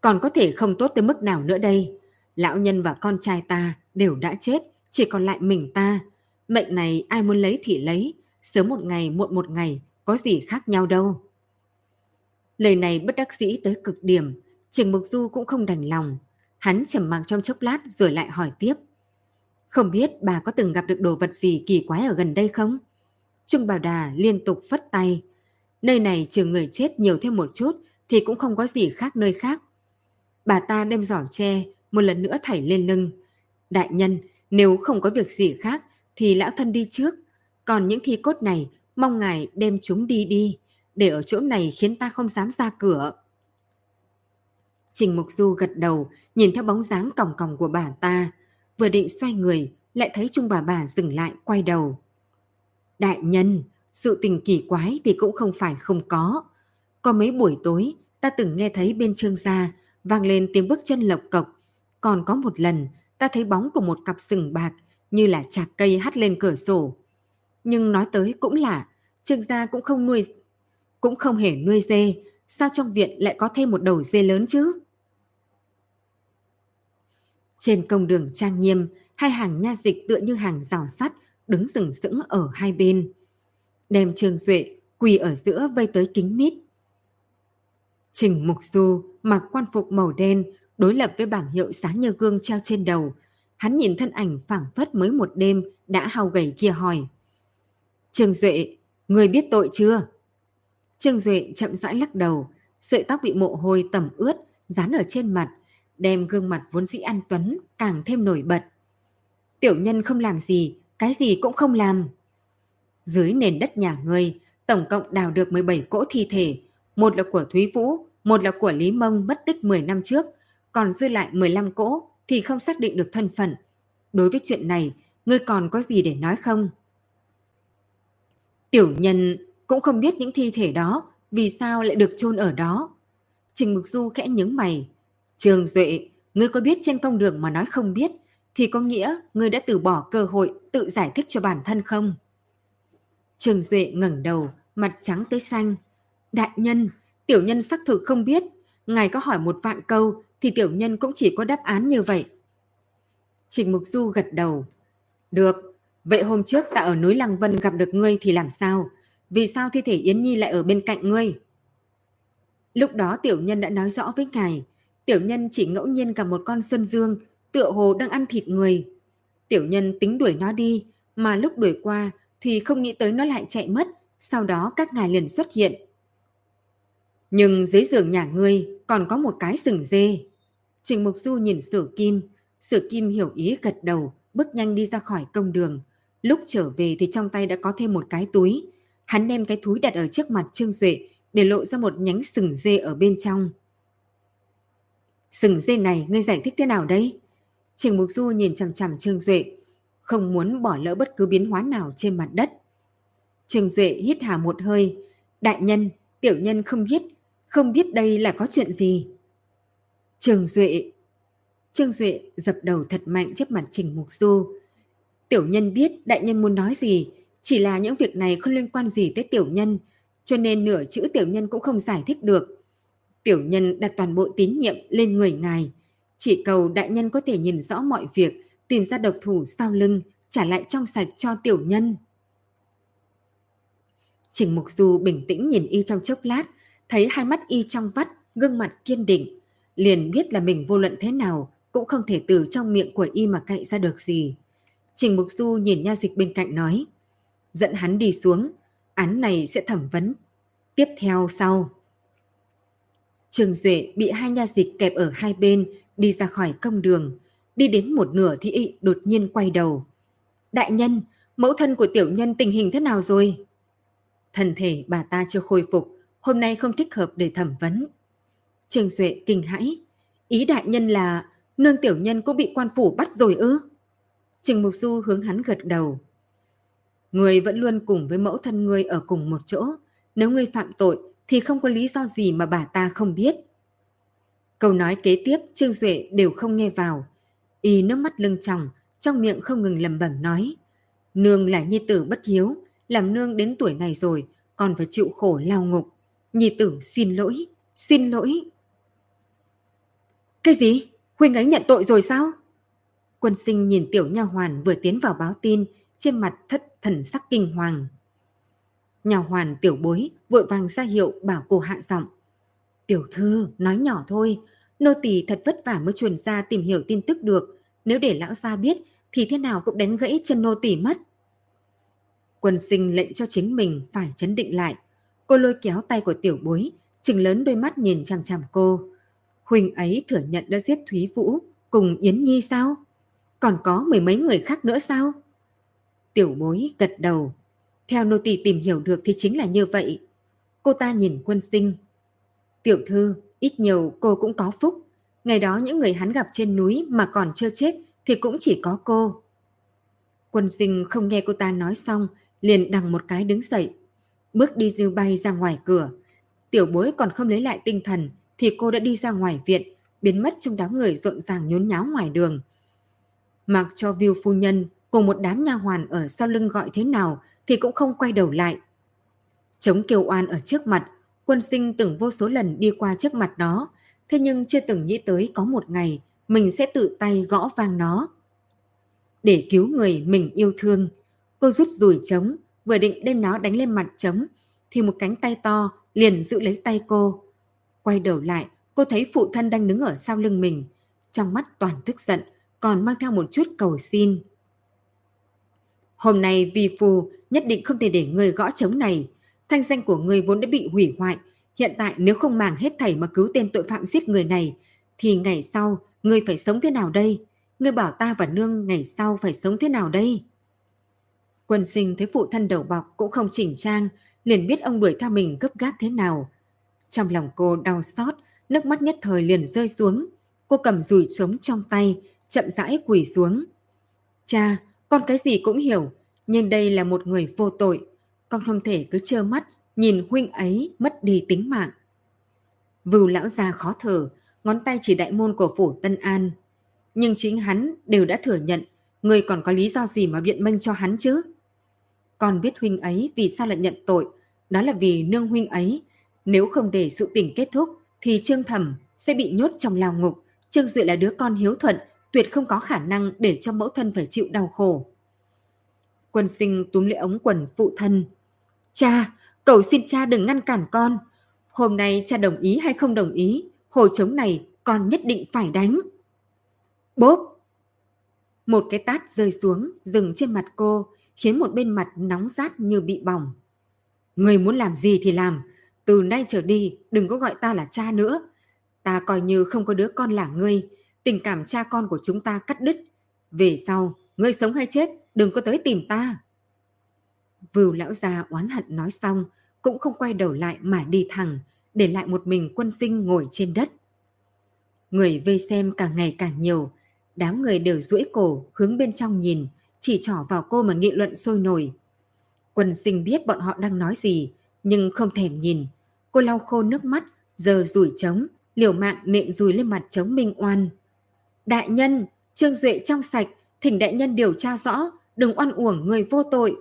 còn có thể không tốt tới mức nào nữa đây. Lão nhân và con trai ta đều đã chết, chỉ còn lại mình ta. Mệnh này ai muốn lấy thì lấy, sớm một ngày muộn một ngày, có gì khác nhau đâu. Lời này bất đắc dĩ tới cực điểm, Trường Mục Du cũng không đành lòng. Hắn trầm mặc trong chốc lát rồi lại hỏi tiếp. Không biết bà có từng gặp được đồ vật gì kỳ quái ở gần đây không? Trung Bảo Đà liên tục phất tay. Nơi này trừ người chết nhiều thêm một chút thì cũng không có gì khác nơi khác. Bà ta đem giỏ tre một lần nữa thảy lên lưng. Đại nhân, nếu không có việc gì khác thì lão thân đi trước. Còn những thi cốt này mong ngài đem chúng đi đi. Để ở chỗ này khiến ta không dám ra cửa. Trình Mục Du gật đầu, nhìn theo bóng dáng còng còng của bà ta. Vừa định xoay người, lại thấy Trung bà bà dừng lại, quay đầu. Đại nhân, sự tình kỳ quái thì cũng không phải không có. Có mấy buổi tối, ta từng nghe thấy bên trương gia vang lên tiếng bước chân lộc cộc. Còn có một lần, ta thấy bóng của một cặp sừng bạc như là chạc cây hắt lên cửa sổ. Nhưng nói tới cũng là, trương gia cũng không nuôi, cũng không hề nuôi dê, sao trong viện lại có thêm một đầu dê lớn chứ? Trên công đường trang nghiêm, hai hàng nha dịch tựa như hàng rào sắt đứng sừng sững ở hai bên. Đem Trương Duệ quỳ ở giữa vây tới kính mít. Trình Mục Du mặc quan phục màu đen đối lập với bảng hiệu sáng như gương treo trên đầu. Hắn nhìn thân ảnh phảng phất mới một đêm đã hao gầy kia hỏi. Trương Duệ, người biết tội chưa? Trương Duệ chậm rãi lắc đầu, sợi tóc bị mộ hôi tẩm ướt, dán ở trên mặt, đem gương mặt vốn dĩ an tuấn càng thêm nổi bật. Tiểu nhân không làm gì, cái gì cũng không làm. Dưới nền đất nhà ngươi, tổng cộng đào được 17 cỗ thi thể, một là của Thúy Vũ, một là của Lý Mông mất tích 10 năm trước, còn dư lại 15 cỗ thì không xác định được thân phận. Đối với chuyện này, ngươi còn có gì để nói không? Tiểu nhân cũng không biết những thi thể đó vì sao lại được chôn ở đó. Trình Mục Du khẽ nhướng mày. Trường Duệ, ngươi có biết trên công đường mà nói không biết thì có nghĩa ngươi đã từ bỏ cơ hội tự giải thích cho bản thân không? Trường Duệ ngẩng đầu, mặt trắng tới xanh. Đại nhân, tiểu nhân xác thực không biết. Ngài có hỏi một vạn câu thì tiểu nhân cũng chỉ có đáp án như vậy. Trình Mục Du gật đầu. Được, vậy hôm trước ta ở núi Lăng Vân gặp được ngươi thì làm sao? Vì sao thi thể Yến Nhi lại ở bên cạnh ngươi? Lúc đó tiểu nhân đã nói rõ với ngài, tiểu nhân chỉ ngẫu nhiên gặp một con sơn dương, tựa hồ đang ăn thịt người. Tiểu nhân tính đuổi nó đi, mà lúc đuổi qua thì không nghĩ tới nó lại chạy mất, sau đó các ngài liền xuất hiện. Nhưng dưới giường nhà ngươi còn có một cái sừng dê. Trình Mục Du nhìn Sử Kim, Sử Kim hiểu ý gật đầu, bước nhanh đi ra khỏi công đường. Lúc trở về thì trong tay đã có thêm một cái túi. Hắn đem cái túi đặt ở trước mặt Trương Duệ để lộ ra một nhánh sừng dê ở bên trong. Sừng dê này ngươi giải thích thế nào đây? Trình Mục Du nhìn chằm chằm Trương Duệ, không muốn bỏ lỡ bất cứ biến hóa nào trên mặt đất. Trương Duệ hít hà một hơi. Đại nhân, tiểu nhân không biết, không biết đây là có chuyện gì. Trương Duệ Trương Duệ dập đầu thật mạnh trước mặt Trình Mục Du. Tiểu nhân biết đại nhân muốn nói gì, chỉ là những việc này không liên quan gì tới tiểu nhân, cho nên nửa chữ tiểu nhân cũng không giải thích được. Tiểu nhân đặt toàn bộ tín nhiệm lên người ngài, chỉ cầu đại nhân có thể nhìn rõ mọi việc, tìm ra độc thủ sau lưng, trả lại trong sạch cho tiểu nhân. Trình Mục Du bình tĩnh nhìn y trong chốc lát, thấy hai mắt y trong vắt, gương mặt kiên định. Liền biết là mình vô luận thế nào, cũng không thể từ trong miệng của y mà cậy ra được gì. Trình Mục Du nhìn nha dịch bên cạnh nói, dẫn hắn đi xuống, án này sẽ thẩm vấn. Tiếp theo sau. Trường Duệ bị hai nha dịch kẹp ở hai bên, đi ra khỏi công đường. Đi đến một nửa thì ị đột nhiên quay đầu. Đại nhân, mẫu thân của tiểu nhân tình hình thế nào rồi? Thần thể bà ta chưa khôi phục, hôm nay không thích hợp để thẩm vấn. Trường Duệ kinh hãi. Ý đại nhân là nương tiểu nhân cũng bị quan phủ bắt rồi ư? Trình Mục Du hướng hắn gật đầu. Người vẫn luôn cùng với mẫu thân ngươi ở cùng một chỗ. Nếu ngươi phạm tội thì không có lý do gì mà bà ta không biết. Câu nói kế tiếp Trương Duệ đều không nghe vào. Y nước mắt lưng tròng, trong miệng không ngừng lầm bẩm nói. Nương là nhi tử bất hiếu, làm nương đến tuổi này rồi, còn phải chịu khổ lao ngục. Nhi tử xin lỗi, xin lỗi. Cái gì? Huynh ấy nhận tội rồi sao? Quân sinh nhìn tiểu nha hoàn vừa tiến vào báo tin, trên mặt thất thần sắc kinh hoàng. Nhà hoàn tiểu bối vội vàng ra hiệu bảo cô hạ giọng. Tiểu thư, nói nhỏ thôi, nô tỳ thật vất vả mới truyền ra tìm hiểu tin tức được. Nếu để lão gia biết thì thế nào cũng đánh gãy chân nô tỳ mất. Quân sinh lệnh cho chính mình phải chấn định lại. Cô lôi kéo tay của tiểu bối, chừng lớn đôi mắt nhìn chằm chằm cô. Huỳnh ấy thừa nhận đã giết Thúy Vũ cùng Yến Nhi sao? Còn có mười mấy người khác nữa sao? Tiểu bối gật đầu. Theo nô tỳ tìm hiểu được thì chính là như vậy. Cô ta nhìn quân sinh. Tiểu thư, ít nhiều cô cũng có phúc. Ngày đó những người hắn gặp trên núi mà còn chưa chết thì cũng chỉ có cô. Quân sinh không nghe cô ta nói xong, liền đằng một cái đứng dậy. Bước đi dư bay ra ngoài cửa. Tiểu bối còn không lấy lại tinh thần thì cô đã đi ra ngoài viện, biến mất trong đám người rộn ràng nhốn nháo ngoài đường. Mặc cho Viu phu nhân cùng một đám nha hoàn ở sau lưng gọi thế nào thì cũng không quay đầu lại. Chống kêu oan ở trước mặt, quân sinh từng vô số lần đi qua trước mặt nó, thế nhưng chưa từng nghĩ tới có một ngày mình sẽ tự tay gõ vang nó. Để cứu người mình yêu thương, cô rút rủi trống, vừa định đem nó đánh lên mặt trống, thì một cánh tay to liền giữ lấy tay cô. Quay đầu lại, cô thấy phụ thân đang đứng ở sau lưng mình, trong mắt toàn tức giận, còn mang theo một chút cầu xin. Hôm nay vì phù nhất định không thể để người gõ trống này. Thanh danh của người vốn đã bị hủy hoại. Hiện tại nếu không màng hết thảy mà cứu tên tội phạm giết người này, thì ngày sau người phải sống thế nào đây? Người bảo ta và nương ngày sau phải sống thế nào đây? Quân sinh thấy phụ thân đầu bọc cũng không chỉnh trang, liền biết ông đuổi theo mình gấp gáp thế nào. Trong lòng cô đau xót, nước mắt nhất thời liền rơi xuống. Cô cầm rùi trống trong tay, chậm rãi quỳ xuống. Cha, con cái gì cũng hiểu, nhưng đây là một người vô tội. Con không thể cứ trơ mắt nhìn huynh ấy mất đi tính mạng. Vưu lão già khó thở, ngón tay chỉ đại môn của phủ Tân An. Nhưng chính hắn đều đã thừa nhận, người còn có lý do gì mà biện minh cho hắn chứ? Con biết huynh ấy vì sao lại nhận tội, đó là vì nương huynh ấy. Nếu không để sự tình kết thúc, thì Trương Thẩm sẽ bị nhốt trong lao ngục. Trương Duệ là đứa con hiếu thuận, tuyệt không có khả năng để cho mẫu thân phải chịu đau khổ. Quân sinh túm lấy ống quần phụ thân. Cha, cầu xin cha đừng ngăn cản con. Hôm nay cha đồng ý hay không đồng ý, hồi trống này con nhất định phải đánh. Bốp! Một cái tát rơi xuống, dừng trên mặt cô, khiến một bên mặt nóng rát như bị bỏng. Người muốn làm gì thì làm, từ nay trở đi đừng có gọi ta là cha nữa. Ta coi như không có đứa con là ngươi, tình cảm cha con của chúng ta cắt đứt. Về sau, ngươi sống hay chết đừng có tới tìm ta. Vưu lão già oán hận nói xong, cũng không quay đầu lại mà đi thẳng, để lại một mình quân sinh ngồi trên đất. Người vây xem càng ngày càng nhiều, đám người đều duỗi cổ hướng bên trong nhìn, chỉ trỏ vào cô mà nghị luận sôi nổi. Quân sinh biết bọn họ đang nói gì, nhưng không thèm nhìn. Cô lau khô nước mắt, giờ rủi trống, liều mạng nện rùi lên mặt chống Minh Oan. Đại nhân, Trương Duệ trong sạch, thỉnh đại nhân điều tra rõ, đừng oan uổng người vô tội.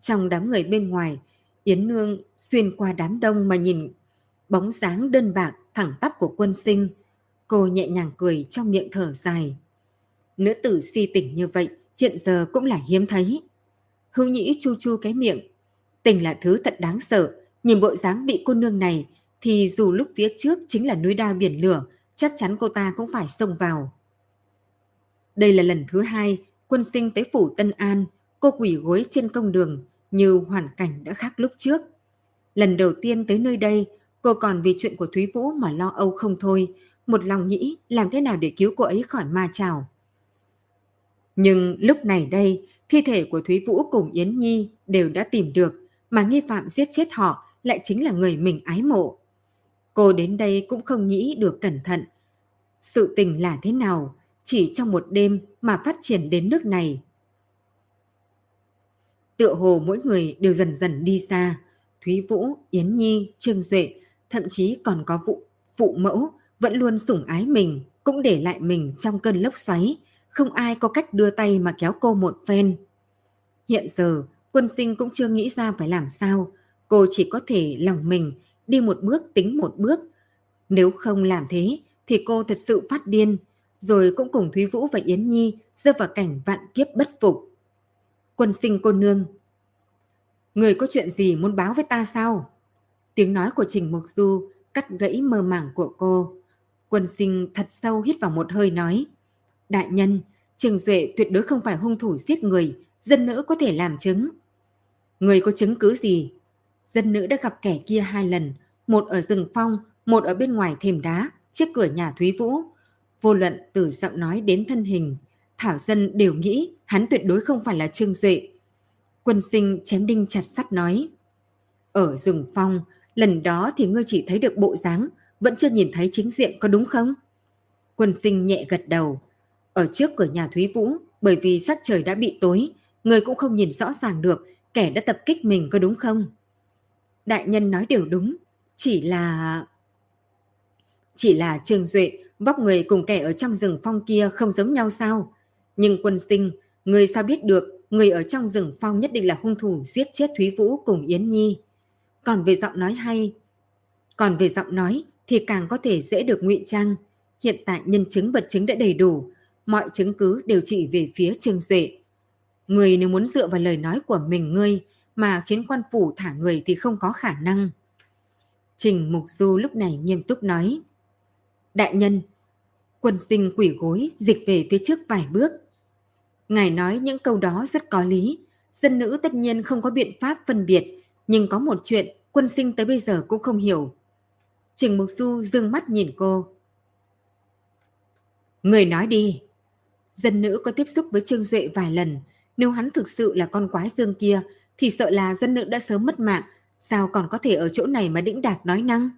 Trong đám người bên ngoài, Yến Nương xuyên qua đám đông mà nhìn bóng dáng đơn bạc thẳng tắp của quân sinh. Cô nhẹ nhàng cười trong miệng thở dài. Nữ tử si tỉnh như vậy hiện giờ cũng là hiếm thấy. Hưu nhĩ chu chu cái miệng. Tình là thứ thật đáng sợ. Nhìn bộ dáng vị cô nương này thì dù lúc phía trước chính là núi đao biển lửa, chắc chắn cô ta cũng phải xông vào. Đây là lần thứ hai quân sinh tới phủ Tân An, cô quỷ gối trên công đường như hoàn cảnh đã khác lúc trước. Lần đầu tiên tới nơi đây, cô còn vì chuyện của Thúy Vũ mà lo âu không thôi, một lòng nghĩ làm thế nào để cứu cô ấy khỏi ma trào. Nhưng lúc này đây, thi thể của Thúy Vũ cùng Yến Nhi đều đã tìm được, mà nghi phạm giết chết họ lại chính là người mình ái mộ. Cô đến đây cũng không nghĩ được cẩn thận. Sự tình là thế nào, chỉ trong một đêm mà phát triển đến nước này. Tựa hồ mỗi người đều dần dần đi xa. Thúy Vũ, Yến Nhi, Trương Duệ, thậm chí còn có vụ phụ mẫu vẫn luôn sủng ái mình, cũng để lại mình trong cơn lốc xoáy, không ai có cách đưa tay mà kéo cô một phen. Hiện giờ, quân sinh cũng chưa nghĩ ra phải làm sao, cô chỉ có thể lòng mình, đi một bước tính một bước. Nếu không làm thế, thì cô thật sự phát điên, rồi cũng cùng Thúy Vũ và Yến Nhi rơi vào cảnh vạn kiếp bất phục. Quân sinh cô nương. Người có chuyện gì muốn báo với ta sao? Tiếng nói của Trình Mục Du cắt gãy mơ màng của cô. Quân sinh thật sâu hít vào một hơi nói. Đại nhân, Trình Duệ tuyệt đối không phải hung thủ giết người, dân nữ có thể làm chứng. Người có chứng cứ gì? Dân nữ đã gặp kẻ kia hai lần, một ở rừng phong, một ở bên ngoài thềm đá, trước cửa nhà Thúy Vũ. Vô luận từ giọng nói đến thân hình, Thảo Dân đều nghĩ hắn tuyệt đối không phải là Trương Duệ. Quân sinh chém đinh chặt sắt nói. Ở rừng phong, lần đó thì ngươi chỉ thấy được bộ dáng, vẫn chưa nhìn thấy chính diện có đúng không? Quân sinh nhẹ gật đầu. Ở trước cửa nhà Thúy Vũ, bởi vì sắc trời đã bị tối, người cũng không nhìn rõ ràng được kẻ đã tập kích mình có đúng không? Đại nhân nói đều đúng, chỉ là... Chỉ là Trương Duệ, vóc người cùng kẻ ở trong rừng phong kia không giống nhau sao? Nhưng quân sinh, người sao biết được người ở trong rừng phong nhất định là hung thủ giết chết Thúy Vũ cùng Yến Nhi. Còn về giọng nói hay, còn về giọng nói thì càng có thể dễ được ngụy trang. Hiện tại nhân chứng vật chứng đã đầy đủ, mọi chứng cứ đều chỉ về phía Trương Duệ. Người nếu muốn dựa vào lời nói của mình ngươi mà khiến quan phủ thả người thì không có khả năng. Trình Mục Du lúc này nghiêm túc nói. Đại nhân, quân sinh quỷ gối dịch về phía trước vài bước. Ngài nói những câu đó rất có lý. Dân nữ tất nhiên không có biện pháp phân biệt, nhưng có một chuyện quân sinh tới bây giờ cũng không hiểu. Trình Mục Du dương mắt nhìn cô. Người nói đi. Dân nữ có tiếp xúc với Trương Duệ vài lần. Nếu hắn thực sự là con quái dương kia, thì sợ là dân nữ đã sớm mất mạng. Sao còn có thể ở chỗ này mà đĩnh đạc nói năng?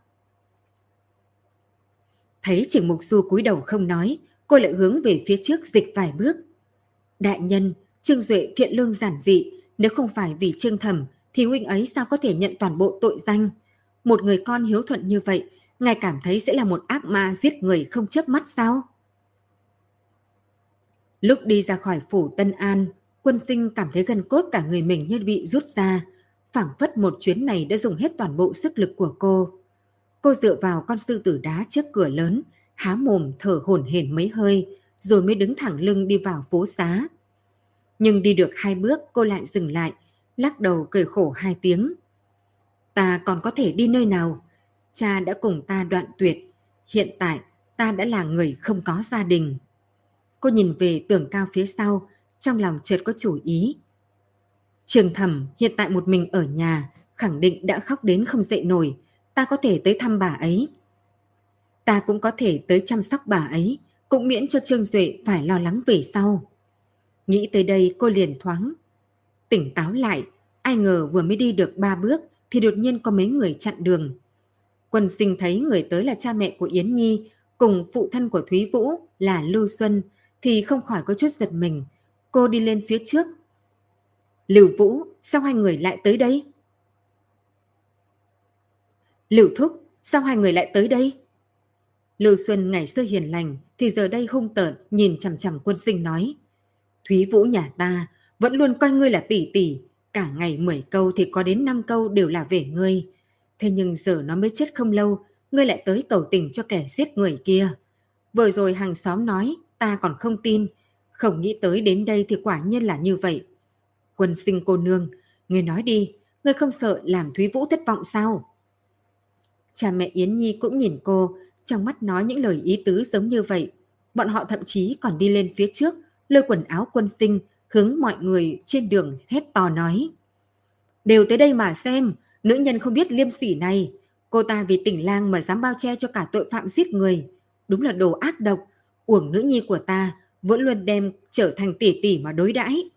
Thấy Trình Mục Du cúi đầu không nói, cô lại hướng về phía trước dịch vài bước. Đại nhân, Trương Duệ thiện lương giản dị, nếu không phải vì Trương Thẩm thì huynh ấy sao có thể nhận toàn bộ tội danh? Một người con hiếu thuận như vậy, ngài cảm thấy sẽ là một ác ma giết người không chớp mắt sao? Lúc đi ra khỏi phủ Tân An, quân sinh cảm thấy gần cốt cả người mình như bị rút ra, phảng phất một chuyến này đã dùng hết toàn bộ sức lực của cô. Cô dựa vào con sư tử đá trước cửa lớn, há mồm thở hổn hển mấy hơi, rồi mới đứng thẳng lưng đi vào phố xá. Nhưng đi được hai bước cô lại dừng lại, lắc đầu cười khổ hai tiếng. Ta còn có thể đi nơi nào? Cha đã cùng ta đoạn tuyệt. Hiện tại ta đã là người không có gia đình. Cô nhìn về tường cao phía sau, trong lòng chợt có chủ ý. Trường thẩm hiện tại một mình ở nhà, khẳng định đã khóc đến không dậy nổi. Ta có thể tới thăm bà ấy. Ta cũng có thể tới chăm sóc bà ấy, cũng miễn cho Trương Duệ phải lo lắng về sau. Nghĩ tới đây cô liền thoáng. Tỉnh táo lại, ai ngờ vừa mới đi được ba bước thì đột nhiên có mấy người chặn đường. Quân sinh thấy người tới là cha mẹ của Yến Nhi cùng phụ thân của Thúy Vũ là Lưu Xuân thì không khỏi có chút giật mình. Cô đi lên phía trước. Lưu Vũ, sao hai người lại tới đây? Lưu Thúc, sao hai người lại tới đây? Lưu Xuân ngày xưa hiền lành thì giờ đây hung tợn nhìn chằm chằm quân sinh nói. Thúy Vũ nhà ta vẫn luôn coi ngươi là tỷ tỷ, cả ngày 10 câu thì có đến 5 câu đều là về ngươi. Thế nhưng giờ nó mới chết không lâu, ngươi lại tới cầu tình cho kẻ giết người kia. Vừa rồi hàng xóm nói, ta còn không tin, không nghĩ tới đến đây thì quả nhiên là như vậy. Quân sinh cô nương, ngươi nói đi, ngươi không sợ làm Thúy Vũ thất vọng sao? Cha mẹ Yến Nhi cũng nhìn cô, trong mắt nói những lời ý tứ giống như vậy. Bọn họ thậm chí còn đi lên phía trước, lôi quần áo quân sinh, hướng mọi người trên đường hét to nói. Đều tới đây mà xem, nữ nhân không biết liêm sỉ này. Cô ta vì tỉnh lang mà dám bao che cho cả tội phạm giết người. Đúng là đồ ác độc, uổng nữ nhi của ta vẫn luôn đem trở thành tỷ tỷ mà đối đãi.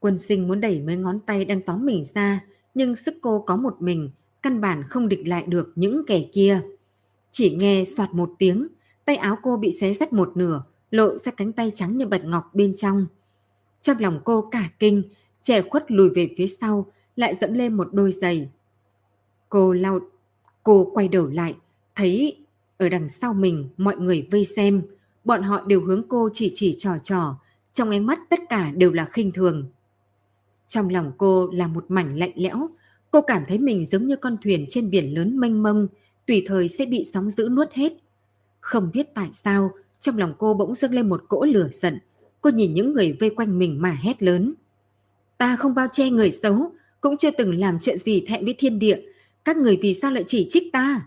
Quân sinh muốn đẩy mấy ngón tay đang tóm mình ra, nhưng sức cô có một mình, căn bản không địch lại được những kẻ kia. Chỉ nghe soạt một tiếng, tay áo cô bị xé rách một nửa, lộ ra cánh tay trắng như bạch ngọc bên trong. Trong lòng cô cả kinh, trẻ khuất lùi về phía sau, lại dẫm lên một đôi giày. Cô lau, cô quay đầu lại, thấy ở đằng sau mình mọi người vây xem, bọn họ đều hướng cô chỉ chỉ trò trò, trong ánh mắt tất cả đều là khinh thường. Trong lòng cô là một mảnh lạnh lẽo, cô cảm thấy mình giống như con thuyền trên biển lớn mênh mông, tùy thời sẽ bị sóng dữ nuốt hết. Không biết tại sao, trong lòng cô bỗng dâng lên một cỗ lửa giận. Cô nhìn những người vây quanh mình mà hét lớn. Ta không bao che người xấu, cũng chưa từng làm chuyện gì thẹn với thiên địa. Các người vì sao lại chỉ trích ta?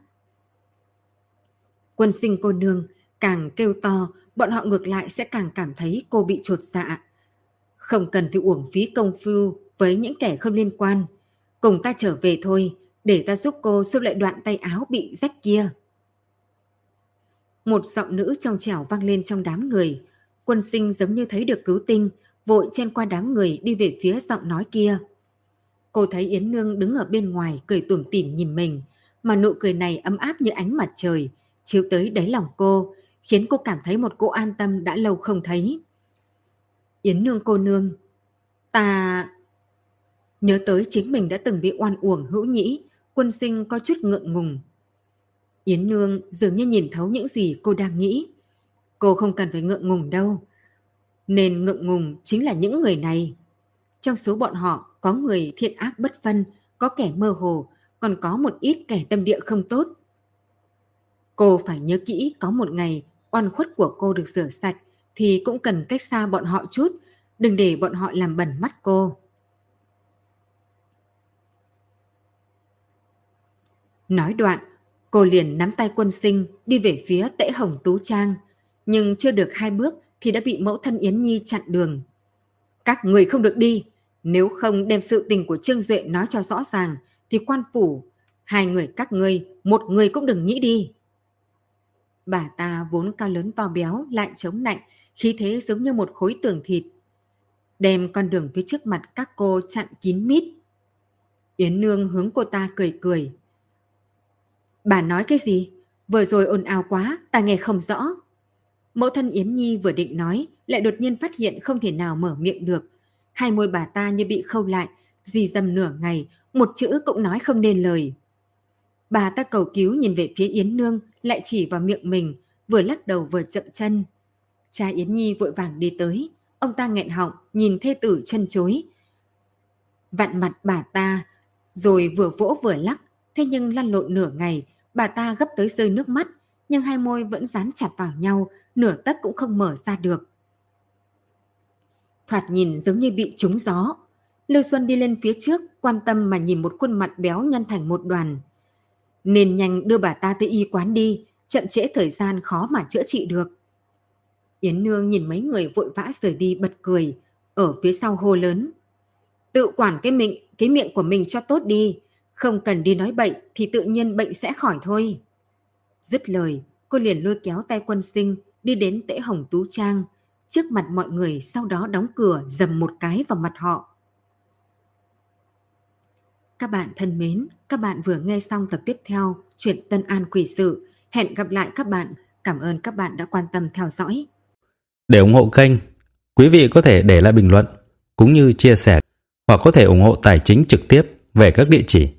Quân sinh cô nương càng kêu to, bọn họ ngược lại sẽ càng cảm thấy cô bị trột dạ. Không cần phải uổng phí công phu với những kẻ không liên quan. Cùng ta trở về thôi, để ta giúp cô sâu lại đoạn tay áo bị rách kia. Một giọng nữ trong trẻo vang lên trong đám người. Quân sinh giống như thấy được cứu tinh, vội chen qua đám người đi về phía giọng nói kia. Cô thấy Yến Nương đứng ở bên ngoài cười tủm tỉm nhìn mình, mà nụ cười này ấm áp như ánh mặt trời, chiếu tới đáy lòng cô, khiến cô cảm thấy một cô an tâm đã lâu không thấy. Yến Nương cô nương, ta... Nhớ tới chính mình đã từng bị oan uổng hữu nhĩ, quân sinh có chút ngượng ngùng. Yến Nương dường như nhìn thấu những gì cô đang nghĩ. Cô không cần phải ngượng ngùng đâu. Nên ngượng ngùng chính là những người này. Trong số bọn họ có người thiện ác bất phân, có kẻ mơ hồ, còn có một ít kẻ tâm địa không tốt. Cô phải nhớ kỹ có một ngày oan khuất của cô được rửa sạch thì cũng cần cách xa bọn họ chút, đừng để bọn họ làm bẩn mắt cô. Nói đoạn, cô liền nắm tay quân sinh đi về phía tễ hồng tú trang, nhưng chưa được hai bước thì đã bị mẫu thân Yến Nhi chặn đường. Các người không được đi, nếu không đem sự tình của Trương Duệ nói cho rõ ràng thì quan phủ, hai người các ngươi, một người cũng đừng nghĩ đi. Bà ta vốn cao lớn to béo lại chống nạnh, khí thế giống như một khối tường thịt. Đem con đường phía trước mặt các cô chặn kín mít. Yến Nương hướng cô ta cười cười. Bà nói cái gì? Vừa rồi ồn ào quá, ta nghe không rõ. Mẫu thân Yến Nhi vừa định nói, lại đột nhiên phát hiện không thể nào mở miệng được. Hai môi bà ta như bị khâu lại, dì dầm nửa ngày, một chữ cũng nói không nên lời. Bà ta cầu cứu nhìn về phía Yến Nương, lại chỉ vào miệng mình, vừa lắc đầu vừa chậm chân. Cha Yến Nhi vội vàng đi tới, ông ta nghẹn họng, nhìn thê tử chân chối. Vặn mặt bà ta, rồi vừa vỗ vừa lắc, thế nhưng lăn lộn nửa ngày, bà ta gấp tới rơi nước mắt, nhưng hai môi vẫn dán chặt vào nhau, nửa tấc cũng không mở ra được. Thoạt nhìn giống như bị trúng gió. Lưu Xuân đi lên phía trước, quan tâm mà nhìn một khuôn mặt béo nhăn thành một đoàn. Nên nhanh đưa bà ta tới y quán đi, chậm trễ thời gian khó mà chữa trị được. Yến Nương nhìn mấy người vội vã rời đi bật cười, ở phía sau hô lớn. Tự quản cái miệng, cái miệng của mình cho tốt đi, không cần đi nói bệnh thì tự nhiên bệnh sẽ khỏi thôi. Dứt lời, cô liền lôi kéo tay quân sinh đi đến tễ hồng tú trang, trước mặt mọi người sau đó đóng cửa dầm một cái vào mặt họ. Các bạn thân mến, các bạn vừa nghe xong tập tiếp theo chuyện Tân An Quỷ Sự. Hẹn gặp lại các bạn. Cảm ơn các bạn đã quan tâm theo dõi. Để ủng hộ kênh, quý vị có thể để lại bình luận cũng như chia sẻ hoặc có thể ủng hộ tài chính trực tiếp về các địa chỉ